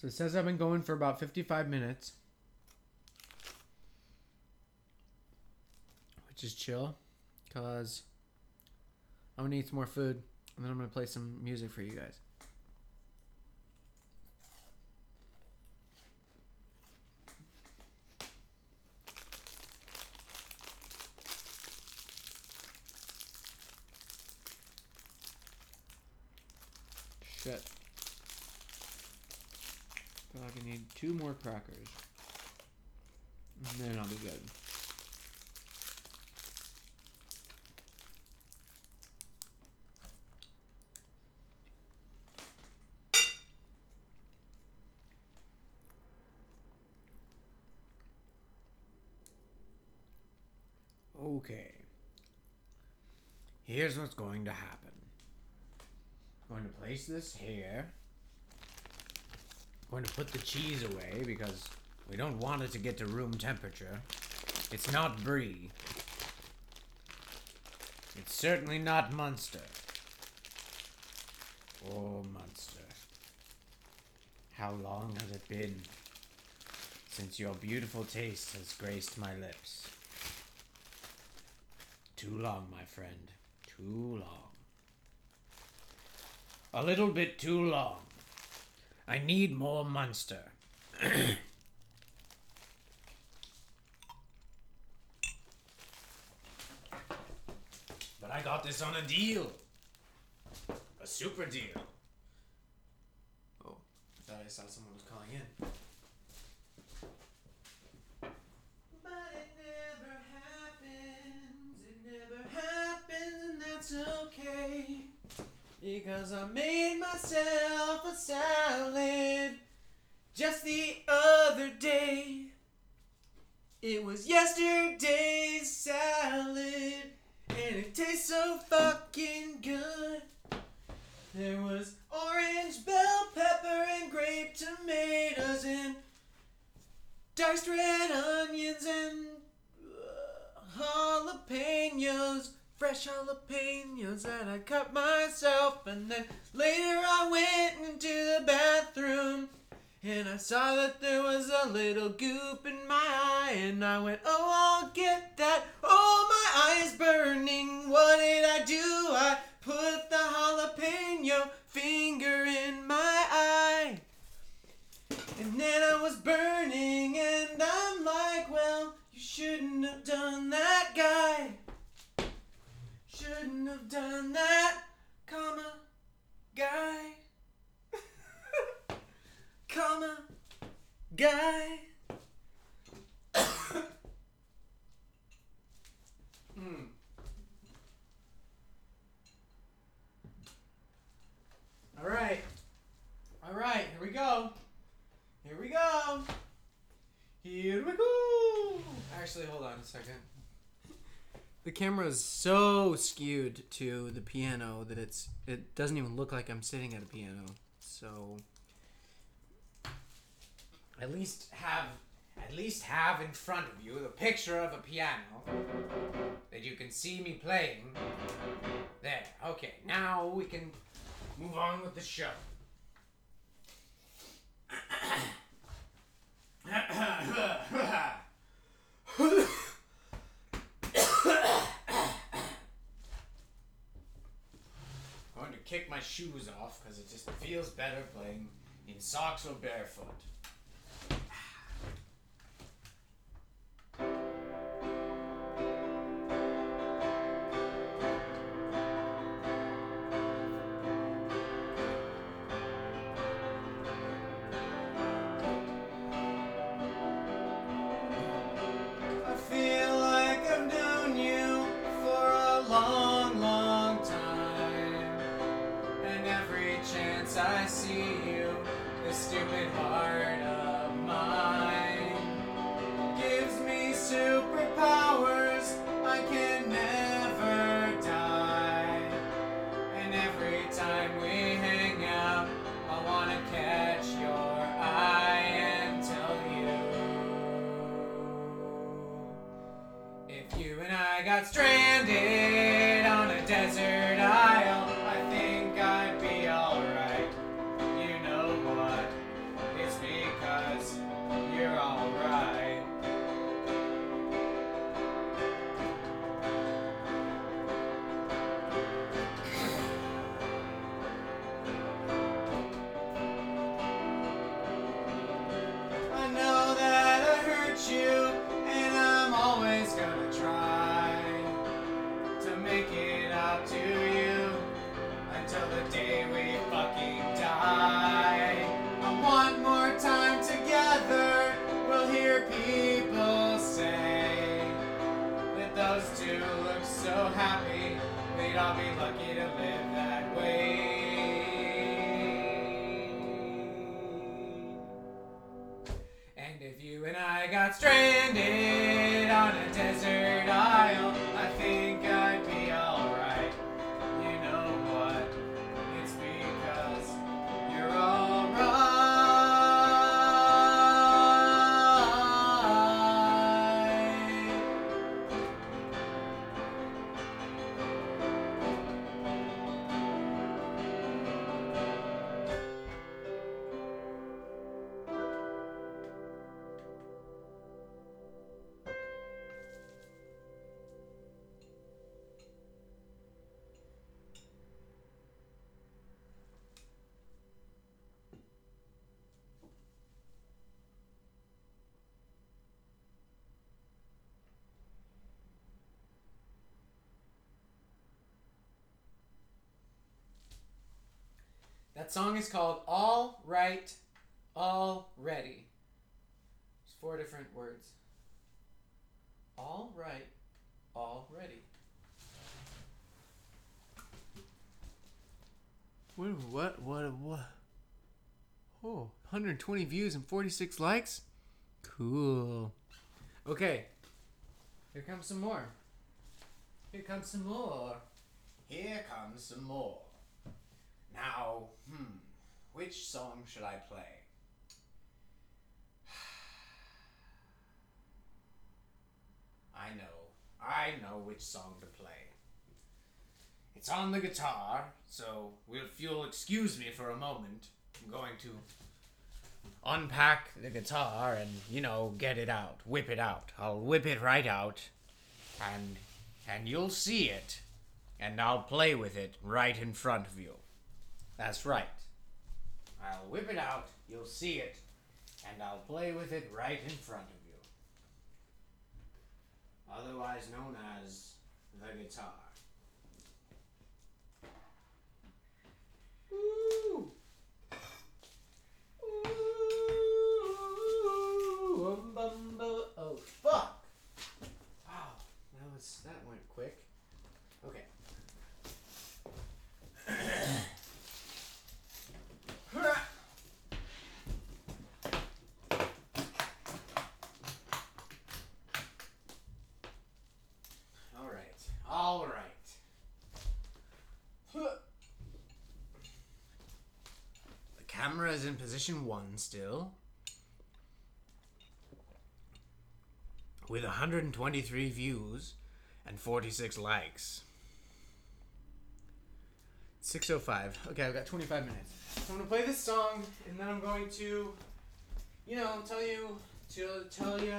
So it says I've been going for about 55 minutes. Which is chill. Because I'm going to eat some more food. And then I'm going to play some music for you guys. Shit. Feel like I need two more crackers. And then I'll be good. Okay. Here's what's going to happen. I'm going to place this here. Going to put the cheese away because we don't want it to get to room temperature. It's not brie. It's certainly not Munster. Oh, Munster. How long has it been since your beautiful taste has graced my lips? Too long, my friend. Too long. A little bit too long. I need more Munster. but I got this on a deal. A super deal. Oh, I thought I saw someone was calling in. Because I made myself a salad just the other day. It was yesterday's salad, and it tastes so fucking good. There was orange bell pepper and grape tomatoes and diced red onions and uh, jalapenos fresh jalapenos that I cut myself. And then later I went into the bathroom and I saw that there was a little goop in my eye. And I went, Oh, I'll get that. Oh, my eye's burning. What did I do? I put the jalapeno finger in my eye. And then I was burning, and I'm like, Well, you shouldn't have done that, guy. Shouldn't have done that, comma, guy. comma, guy. All right. All right, here we go. Here we go. Here we go. Actually, hold on a second. The camera is so skewed to the piano that it's it doesn't even look like I'm sitting at a piano. So at least have at least have in front of you the picture of a piano that you can see me playing. There. Okay. Now we can move on with the show. going to kick my shoes off because it just feels better playing in socks or barefoot. That song is called All Right Already. It's four different words. All right already. What, what, what, what? Oh, 120 views and 46 likes? Cool. Okay. Here comes some more. Here comes some more. Here comes some more. Now, hmm, which song should I play? I know, I know which song to play. It's on the guitar, so if you'll excuse me for a moment, I'm going to unpack the guitar and, you know, get it out, whip it out. I'll whip it right out, and and you'll see it, and I'll play with it right in front of you. That's right. I'll whip it out, you'll see it, and I'll play with it right in front of you. Otherwise known as the guitar. Ooh. Ooh, um, bum, bu- oh fuck! Wow, that was that went quick. Okay. All right. All right. The camera is in position one still. With 123 views and 46 likes. 605. Okay, I've got 25 minutes. So I'm gonna play this song, and then I'm going to, you know, tell you, to tell you,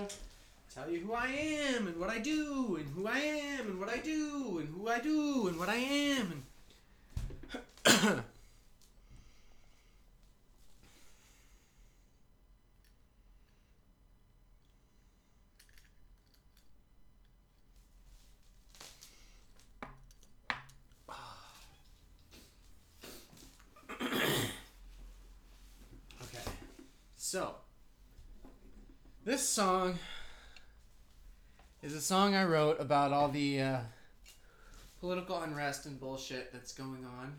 tell you who I am and what I do, and who I am and what I do, and who I do and what I am, and. So, this song is a song I wrote about all the uh, political unrest and bullshit that's going on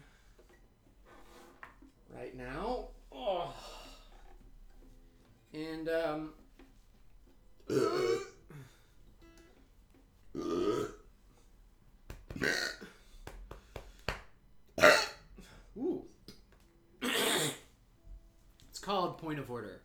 right now. Oh. And, um. called point of order.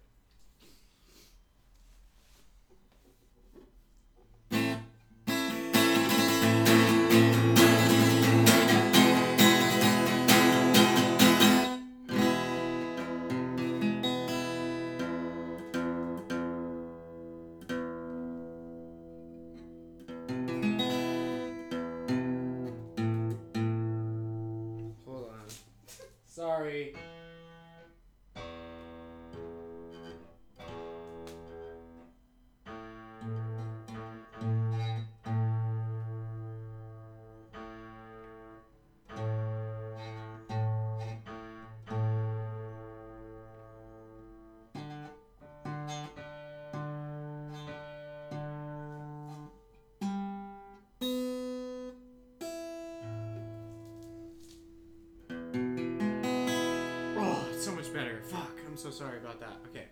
I'm so sorry about that. Okay.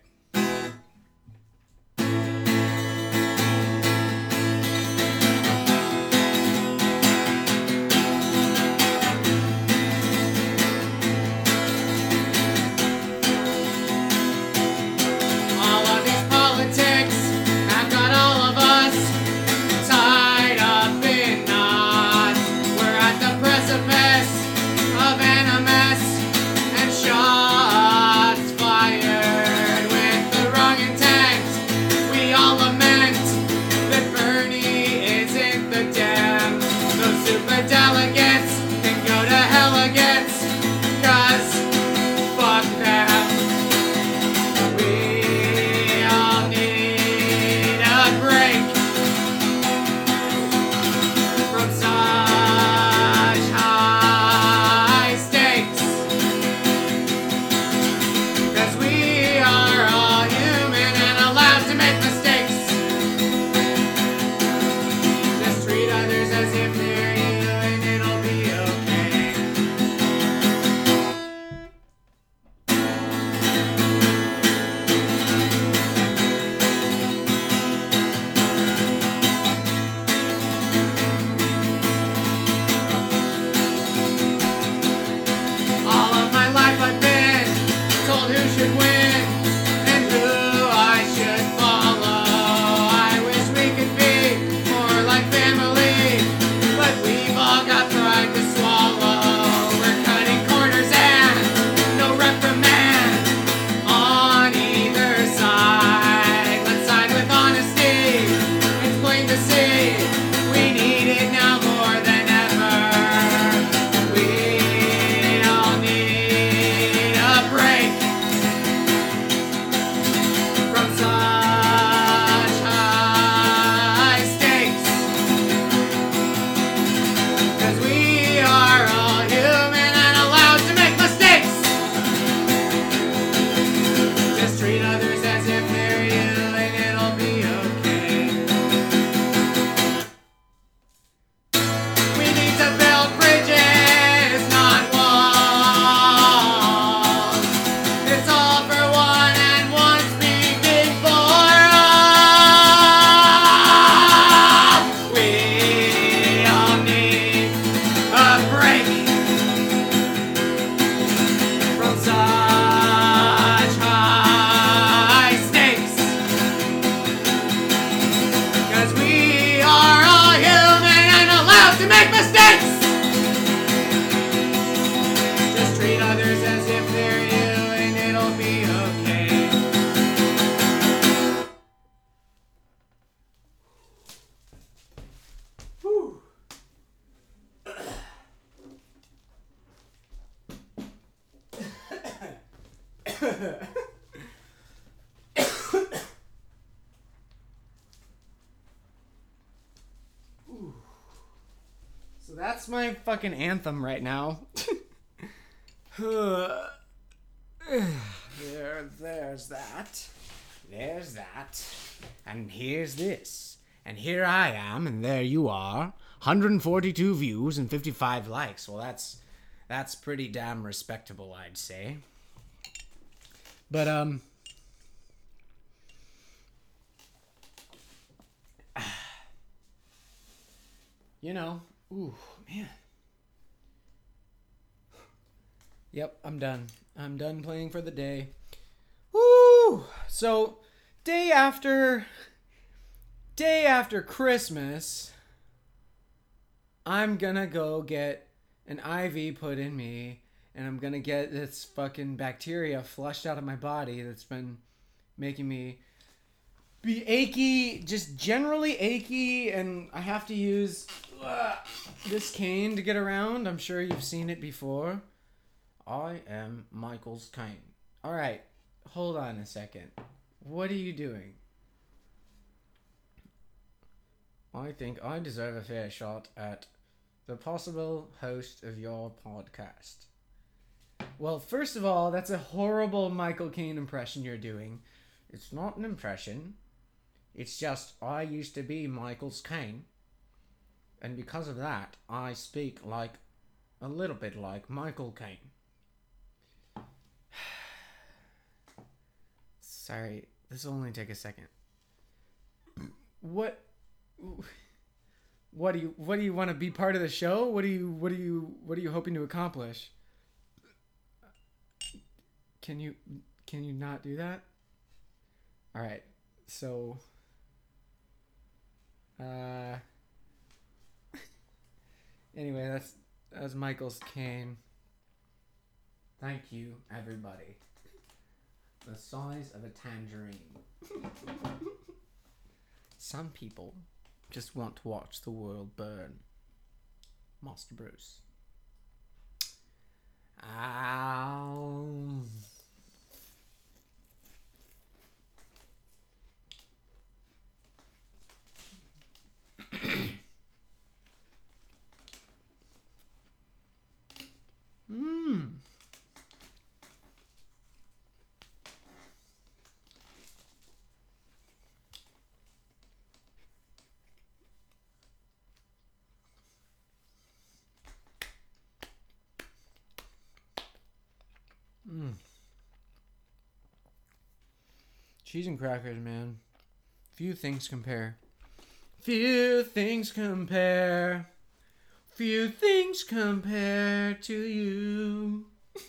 and here I am, and there you are. 142 views and 55 likes. Well, that's that's pretty damn respectable, I'd say. But um you know, ooh, man. Yep, I'm done. I'm done playing for the day. Woo! So, day after day after Christmas, I'm gonna go get an IV put in me, and I'm gonna get this fucking bacteria flushed out of my body that's been making me be achy, just generally achy, and I have to use uh, this cane to get around. I'm sure you've seen it before. I am Michael's cane. All right, hold on a second. What are you doing? I think I deserve a fair shot at the possible host of your podcast. Well, first of all, that's a horrible Michael Caine impression you're doing. It's not an impression. It's just I used to be Michael's Caine. And because of that, I speak like a little bit like Michael Caine. Sorry, this will only take a second. What what do you what do you want to be part of the show? What do you what do you what are you hoping to accomplish? Can you can you not do that? All right. So uh anyway, that's that's Michael's cane. Thank you, everybody. The size of a tangerine. Some people just want to watch the world burn. Master Bruce. Ow. Mmm. Cheese and crackers, man. Few things compare. Few things compare. Few things compare to you.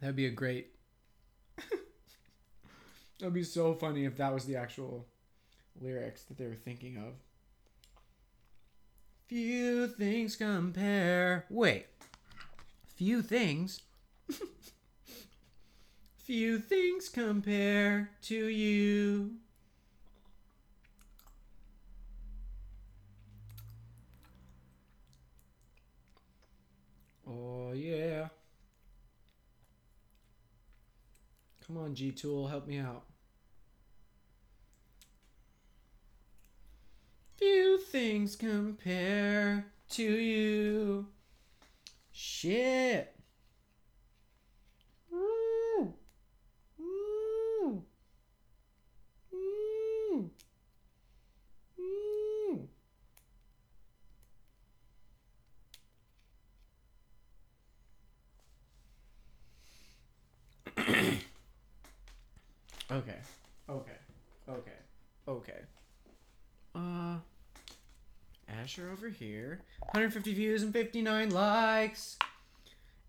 That'd be a great. That'd be so funny if that was the actual lyrics that they were thinking of. Few things compare. Wait. Few things. Few things compare to you. Oh, yeah. Come on, G Tool, help me out. Few things compare to you. Shit. Woo. Woo. Woo. Woo. Okay. Okay. Okay. Okay. Uh Asher over here. 150 views and 59 likes.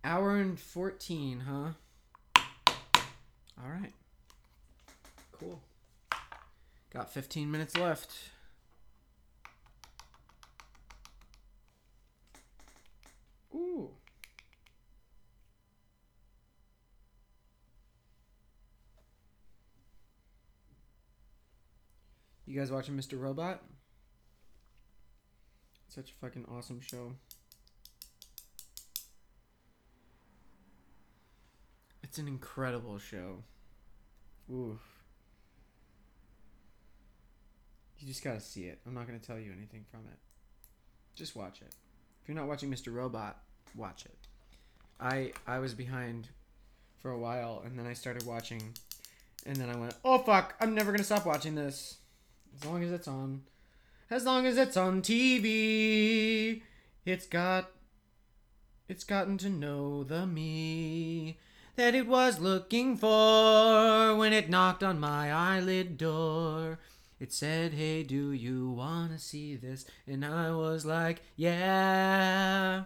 Hour and 14, huh? All right. Cool. Got 15 minutes left. Ooh. You guys watching Mr. Robot? Such a fucking awesome show. It's an incredible show. Oof. You just gotta see it. I'm not gonna tell you anything from it. Just watch it. If you're not watching Mr. Robot, watch it. I I was behind for a while and then I started watching and then I went, "Oh fuck, I'm never going to stop watching this." As long as it's on. As long as it's on TV, it's got It's gotten to know the me that it was looking for when it knocked on my eyelid door. It said, Hey, do you wanna see this? And I was like, Yeah.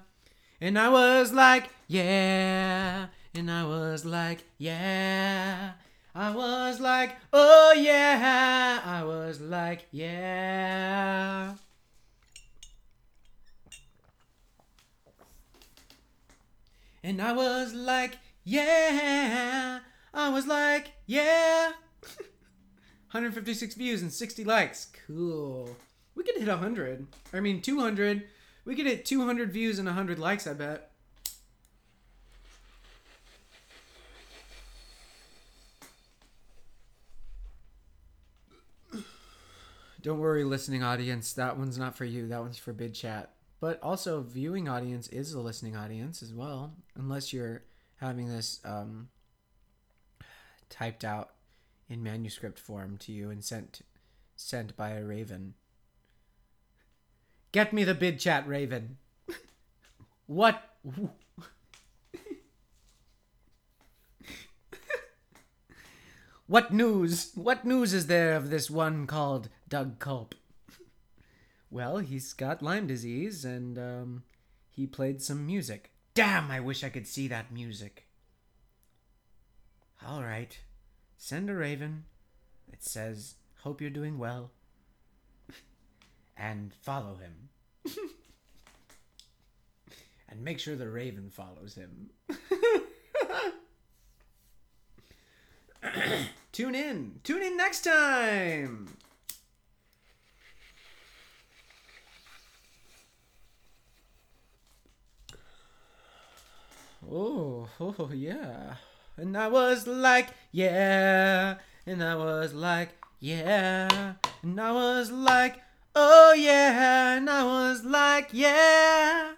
And I was like, Yeah. And I was like, Yeah. I was like, Oh, yeah. I was like, Yeah. And I was like, yeah. I was like, yeah. 156 views and 60 likes. Cool. We could hit 100. I mean, 200. We could hit 200 views and 100 likes, I bet. Don't worry, listening audience. That one's not for you. That one's for Bid Chat. But also, viewing audience is a listening audience as well, unless you're having this um, typed out in manuscript form to you and sent sent by a raven. Get me the bid chat, Raven. what? what news? What news is there of this one called Doug Culp? Well, he's got Lyme disease and um, he played some music. Damn, I wish I could see that music. All right. Send a raven It says, Hope you're doing well. and follow him. and make sure the raven follows him. Tune in. Tune in next time. Oh, oh, yeah. And I was like, yeah. And I was like, yeah. And I was like, oh, yeah. And I was like, yeah.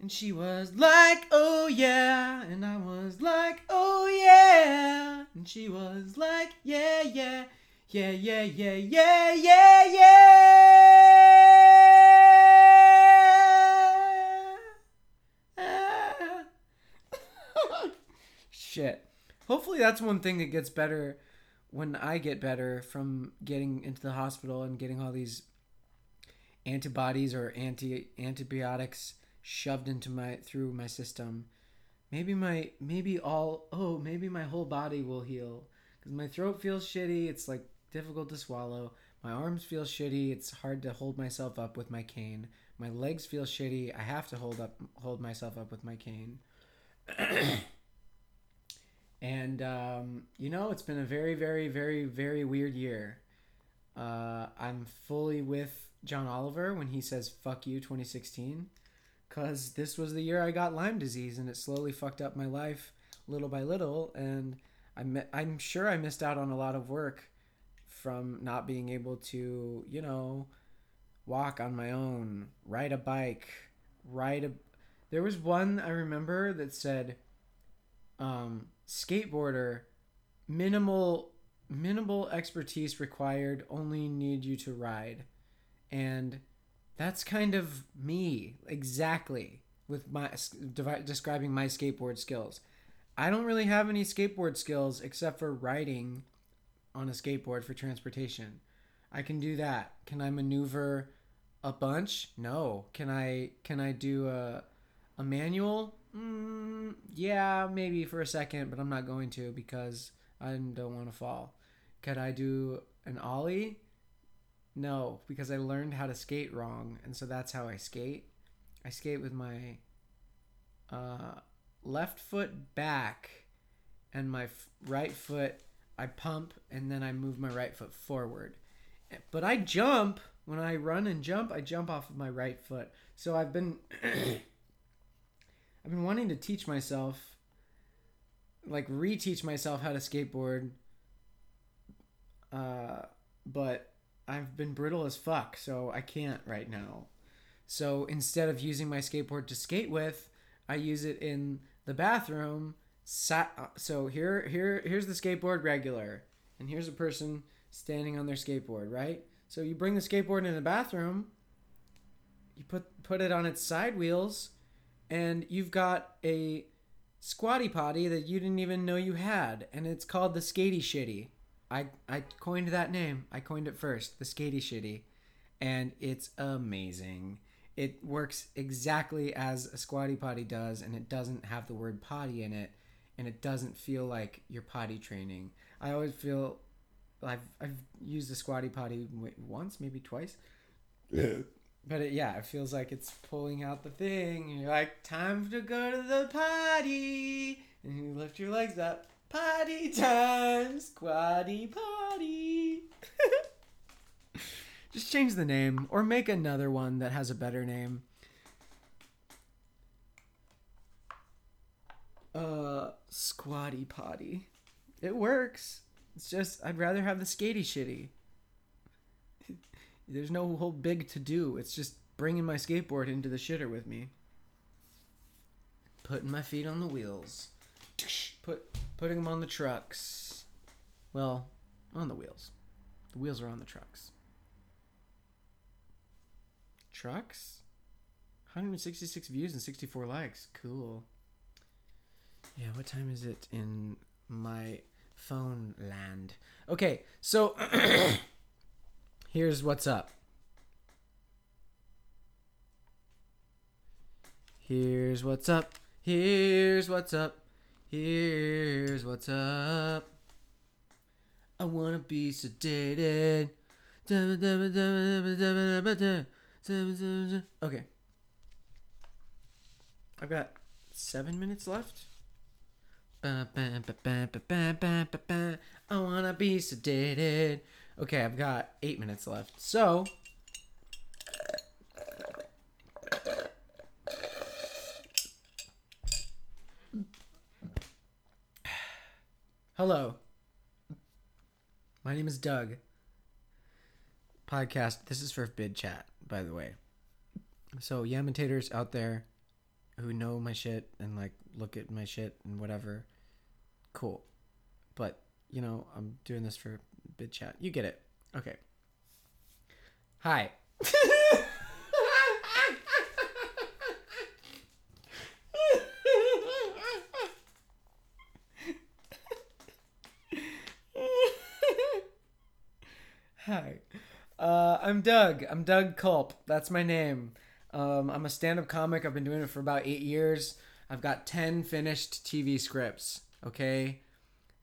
And she was like, oh, yeah. And I was like, oh, yeah. And she was like, yeah, yeah. Yeah, yeah, yeah, yeah, yeah, yeah. Shit. Hopefully that's one thing that gets better when I get better from getting into the hospital and getting all these antibodies or anti antibiotics shoved into my through my system. Maybe my maybe all oh maybe my whole body will heal because my throat feels shitty. It's like difficult to swallow. My arms feel shitty. It's hard to hold myself up with my cane. My legs feel shitty. I have to hold up hold myself up with my cane. and um, you know, it's been a very, very, very, very weird year. Uh, I'm fully with John Oliver when he says "fuck you" 2016, because this was the year I got Lyme disease, and it slowly fucked up my life little by little, and I'm I'm sure I missed out on a lot of work from not being able to, you know, walk on my own, ride a bike, ride a. There was one I remember that said, um, skateboarder, minimal minimal expertise required, only need you to ride, and that's kind of me exactly with my devi- describing my skateboard skills. I don't really have any skateboard skills except for riding on a skateboard for transportation. I can do that. Can I maneuver a bunch? No. Can I can I do a a manual? Mm, yeah, maybe for a second, but I'm not going to because I don't want to fall. Could I do an ollie? No, because I learned how to skate wrong, and so that's how I skate. I skate with my uh, left foot back and my f- right foot I pump and then I move my right foot forward. But I jump when I run and jump, I jump off of my right foot. So I've been I've been wanting to teach myself like reteach myself how to skateboard uh but I've been brittle as fuck, so I can't right now. So instead of using my skateboard to skate with, I use it in the bathroom. So here, here, here's the skateboard regular, and here's a person standing on their skateboard, right? So you bring the skateboard in the bathroom, you put put it on its side wheels, and you've got a squatty potty that you didn't even know you had, and it's called the Skatey Shitty. I I coined that name. I coined it first, the Skatey Shitty, and it's amazing. It works exactly as a squatty potty does, and it doesn't have the word potty in it, and it doesn't feel like you're potty training. I always feel I've I've used a squatty potty once, maybe twice. But it, yeah, it feels like it's pulling out the thing, and you're like, "Time to go to the potty," and you lift your legs up. Potty time, squatty potty. Just change the name, or make another one that has a better name. Uh, squatty potty. It works. It's just I'd rather have the skatey shitty. There's no whole big to do. It's just bringing my skateboard into the shitter with me. Putting my feet on the wheels. Put putting them on the trucks. Well, on the wheels. The wheels are on the trucks. Trucks? 166 views and 64 likes. Cool. Yeah, what time is it in my phone land? Okay, so Here's what's up. Here's what's up. Here's what's up. Here's what's up. I wanna be sedated. Okay. I've got seven minutes left. I wanna be sedated. Okay, I've got eight minutes left. So. Hello. My name is Doug. Podcast. This is for bid chat, by the way. So, Yamitators out there who know my shit and like look at my shit and whatever, cool. But, you know, I'm doing this for bid chat. You get it. Okay. Hi. Hi. Uh, I'm Doug. I'm Doug Culp. That's my name. Um, I'm a stand up comic. I've been doing it for about eight years. I've got 10 finished TV scripts, okay?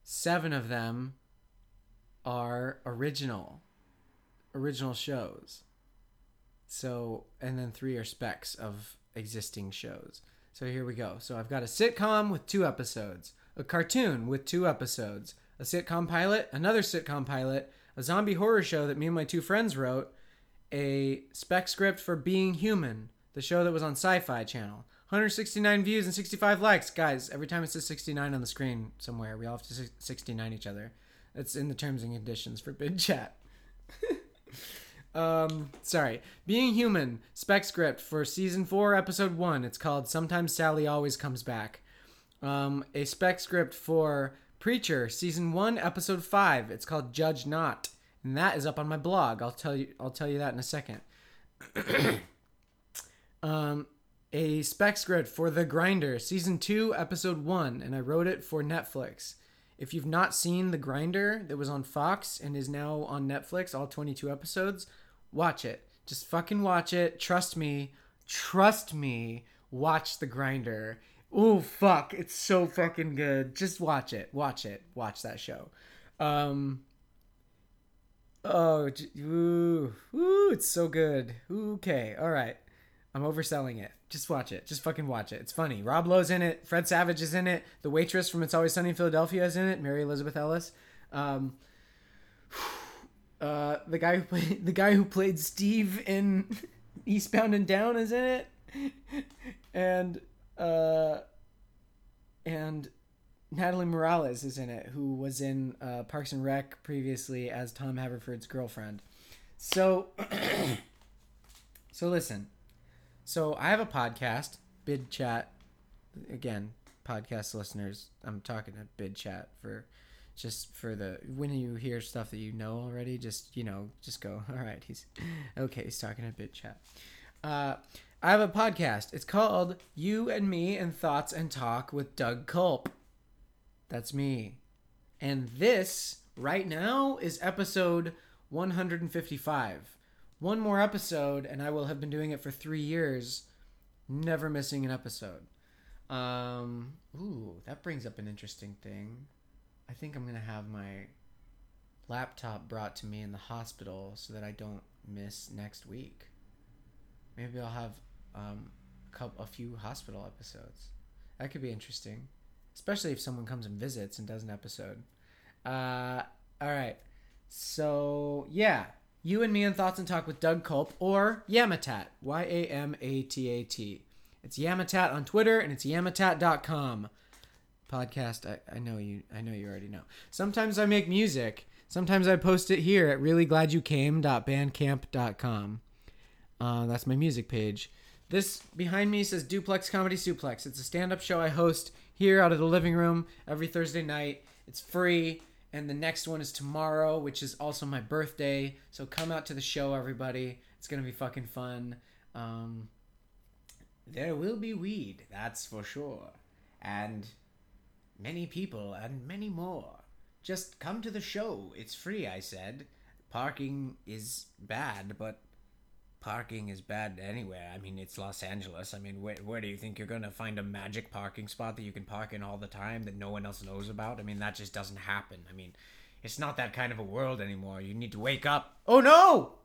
Seven of them are original, original shows. So, and then three are specs of existing shows. So here we go. So I've got a sitcom with two episodes, a cartoon with two episodes, a sitcom pilot, another sitcom pilot, a zombie horror show that me and my two friends wrote, a spec script for Being Human, the show that was on Sci Fi Channel. 169 views and 65 likes. Guys, every time it says 69 on the screen somewhere, we all have to 69 each other. That's in the terms and conditions for bid chat. um, sorry. Being Human, spec script for season 4, episode 1. It's called Sometimes Sally Always Comes Back. Um, a spec script for Preacher, season 1, episode 5. It's called Judge Not. And that is up on my blog. I'll tell you I'll tell you that in a second. um a spec script for The Grinder, season 2, episode 1, and I wrote it for Netflix. If you've not seen The Grinder that was on Fox and is now on Netflix, all 22 episodes, watch it. Just fucking watch it. Trust me. Trust me. Watch The Grinder. Oh fuck, it's so fucking good. Just watch it. Watch it. Watch that show. Um Oh, ooh, ooh, it's so good. Okay, all right. I'm overselling it. Just watch it. Just fucking watch it. It's funny. Rob Lowe's in it. Fred Savage is in it. The waitress from It's Always Sunny in Philadelphia is in it. Mary Elizabeth Ellis. Um, uh, the guy who played the guy who played Steve in Eastbound and Down is in it, and uh, and Natalie Morales is in it, who was in uh, Parks and Rec previously as Tom Haverford's girlfriend. So, so listen. So I have a podcast, Bid Chat. Again, podcast listeners, I'm talking to Bid Chat for just for the when you hear stuff that you know already, just you know, just go. All right, he's okay. He's talking to Bid Chat. Uh, I have a podcast. It's called You and Me and Thoughts and Talk with Doug Culp. That's me. And this, right now, is episode 155. One more episode, and I will have been doing it for three years, never missing an episode. Um, ooh, that brings up an interesting thing. I think I'm to have my laptop brought to me in the hospital so that I don't miss next week. Maybe I'll have um, a, couple, a few hospital episodes. That could be interesting, especially if someone comes and visits and does an episode. Uh, all right. So, yeah. You and me in Thoughts and Talk with Doug Culp or Yamatat. Y A M A T A T. It's Yamatat on Twitter and it's yamatat.com. Podcast, I, I know you I know you already know. Sometimes I make music. Sometimes I post it here at reallyglad.you came.bandcamp.com. Uh, that's my music page. This behind me says Duplex Comedy Suplex. It's a stand up show I host here out of the living room every Thursday night. It's free. And the next one is tomorrow, which is also my birthday. So come out to the show, everybody. It's to be fucking fun. Um, there will be weed, that's for sure. And many people and many more. Just come to the show. It's free, I said. Parking is bad, but parking is bad anywhere. I mean, it's Los Angeles. I mean, where, where do you think you're going to find a magic parking spot that you can park in all the time that no one else knows about? I mean, that just doesn't happen. I mean, it's not that kind of a world anymore. You need to wake up. Oh no!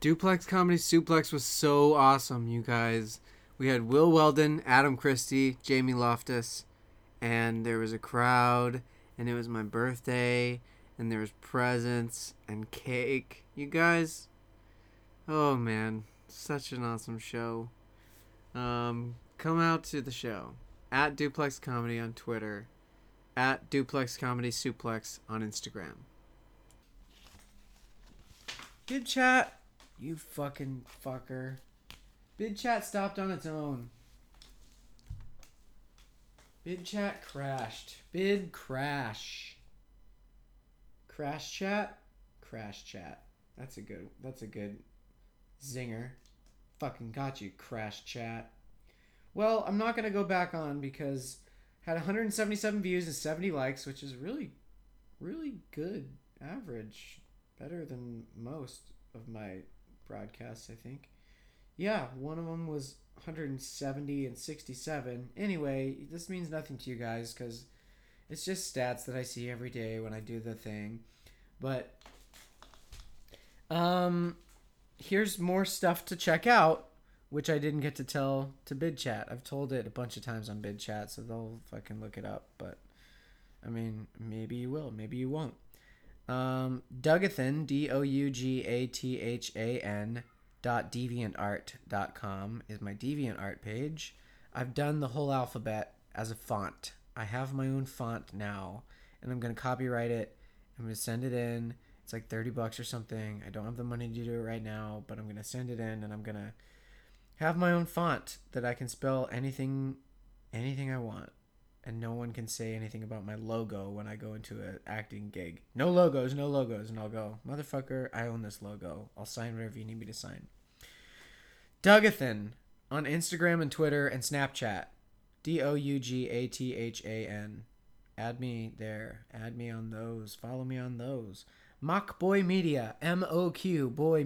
Duplex Comedy Suplex was so awesome, you guys. We had Will Weldon, Adam Christie, Jamie Loftus, and there was a crowd, and it was my birthday, and there was presents and cake. You guys, oh man, such an awesome show. Um, come out to the show at Duplex Comedy on Twitter, at Duplex Comedy Suplex on Instagram. Good chat. You fucking fucker. Bid chat stopped on its own. Bid chat crashed. Bid crash. Crash chat? Crash chat. That's a good that's a good zinger. Fucking got you, crash chat. Well, I'm not gonna go back on because had 177 views and 70 likes, which is really, really good average. Better than most of my broadcasts, I think. Yeah, one of them was 170 and 67. Anyway, this means nothing to you guys because it's just stats that I see every day when I do the thing. But um, here's more stuff to check out, which I didn't get to tell to Bid Chat. I've told it a bunch of times on Bid Chat, so they'll fucking look it up. But I mean, maybe you will, maybe you won't. Um, Dougathan, D O U G A T H A N dot deviantart.com is my DeviantArt page. I've done the whole alphabet as a font. I have my own font now, and I'm gonna copyright it. I'm gonna send it in. It's like 30 bucks or something. I don't have the money to do it right now, but I'm gonna send it in, and I'm gonna have my own font that I can spell anything, anything I want and no one can say anything about my logo when I go into an acting gig. No logos, no logos, and I'll go, motherfucker, I own this logo. I'll sign whatever you need me to sign. Dougathan on Instagram and Twitter and Snapchat. D O U G A T H A N. Add me there. Add me on those. Follow me on those. Moq Boy Media. M O Q Boy.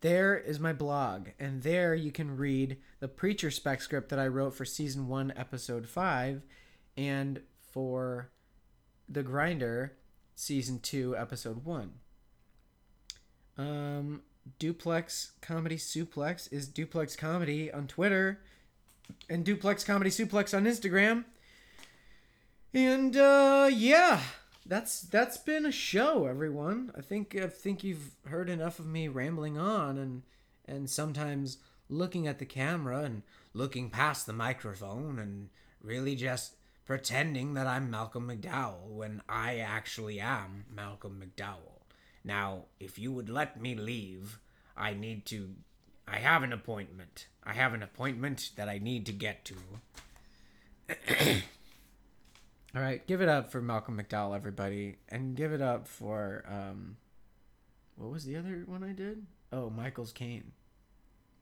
There is my blog, and there you can read the preacher spec script that I wrote for season one, episode five, and for the grinder, season two, episode one. Um, Duplex Comedy Suplex is Duplex Comedy on Twitter, and Duplex Comedy Suplex on Instagram. And uh, yeah, that's that's been a show, everyone. I think I think you've heard enough of me rambling on and and sometimes looking at the camera and looking past the microphone and really just pretending that I'm Malcolm McDowell when I actually am Malcolm McDowell. Now, if you would let me leave, I need to I have an appointment. I have an appointment that I need to get to. All right, give it up for Malcolm McDowell, everybody, and give it up for um, what was the other one I did? Oh, Michael's Caine.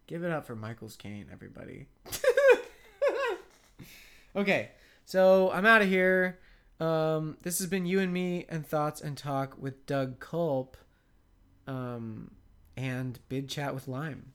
Give it up for Michael's Caine, everybody. okay, so I'm out of here. Um, this has been you and me and thoughts and talk with Doug Culp, um, and Bidchat with Lyme.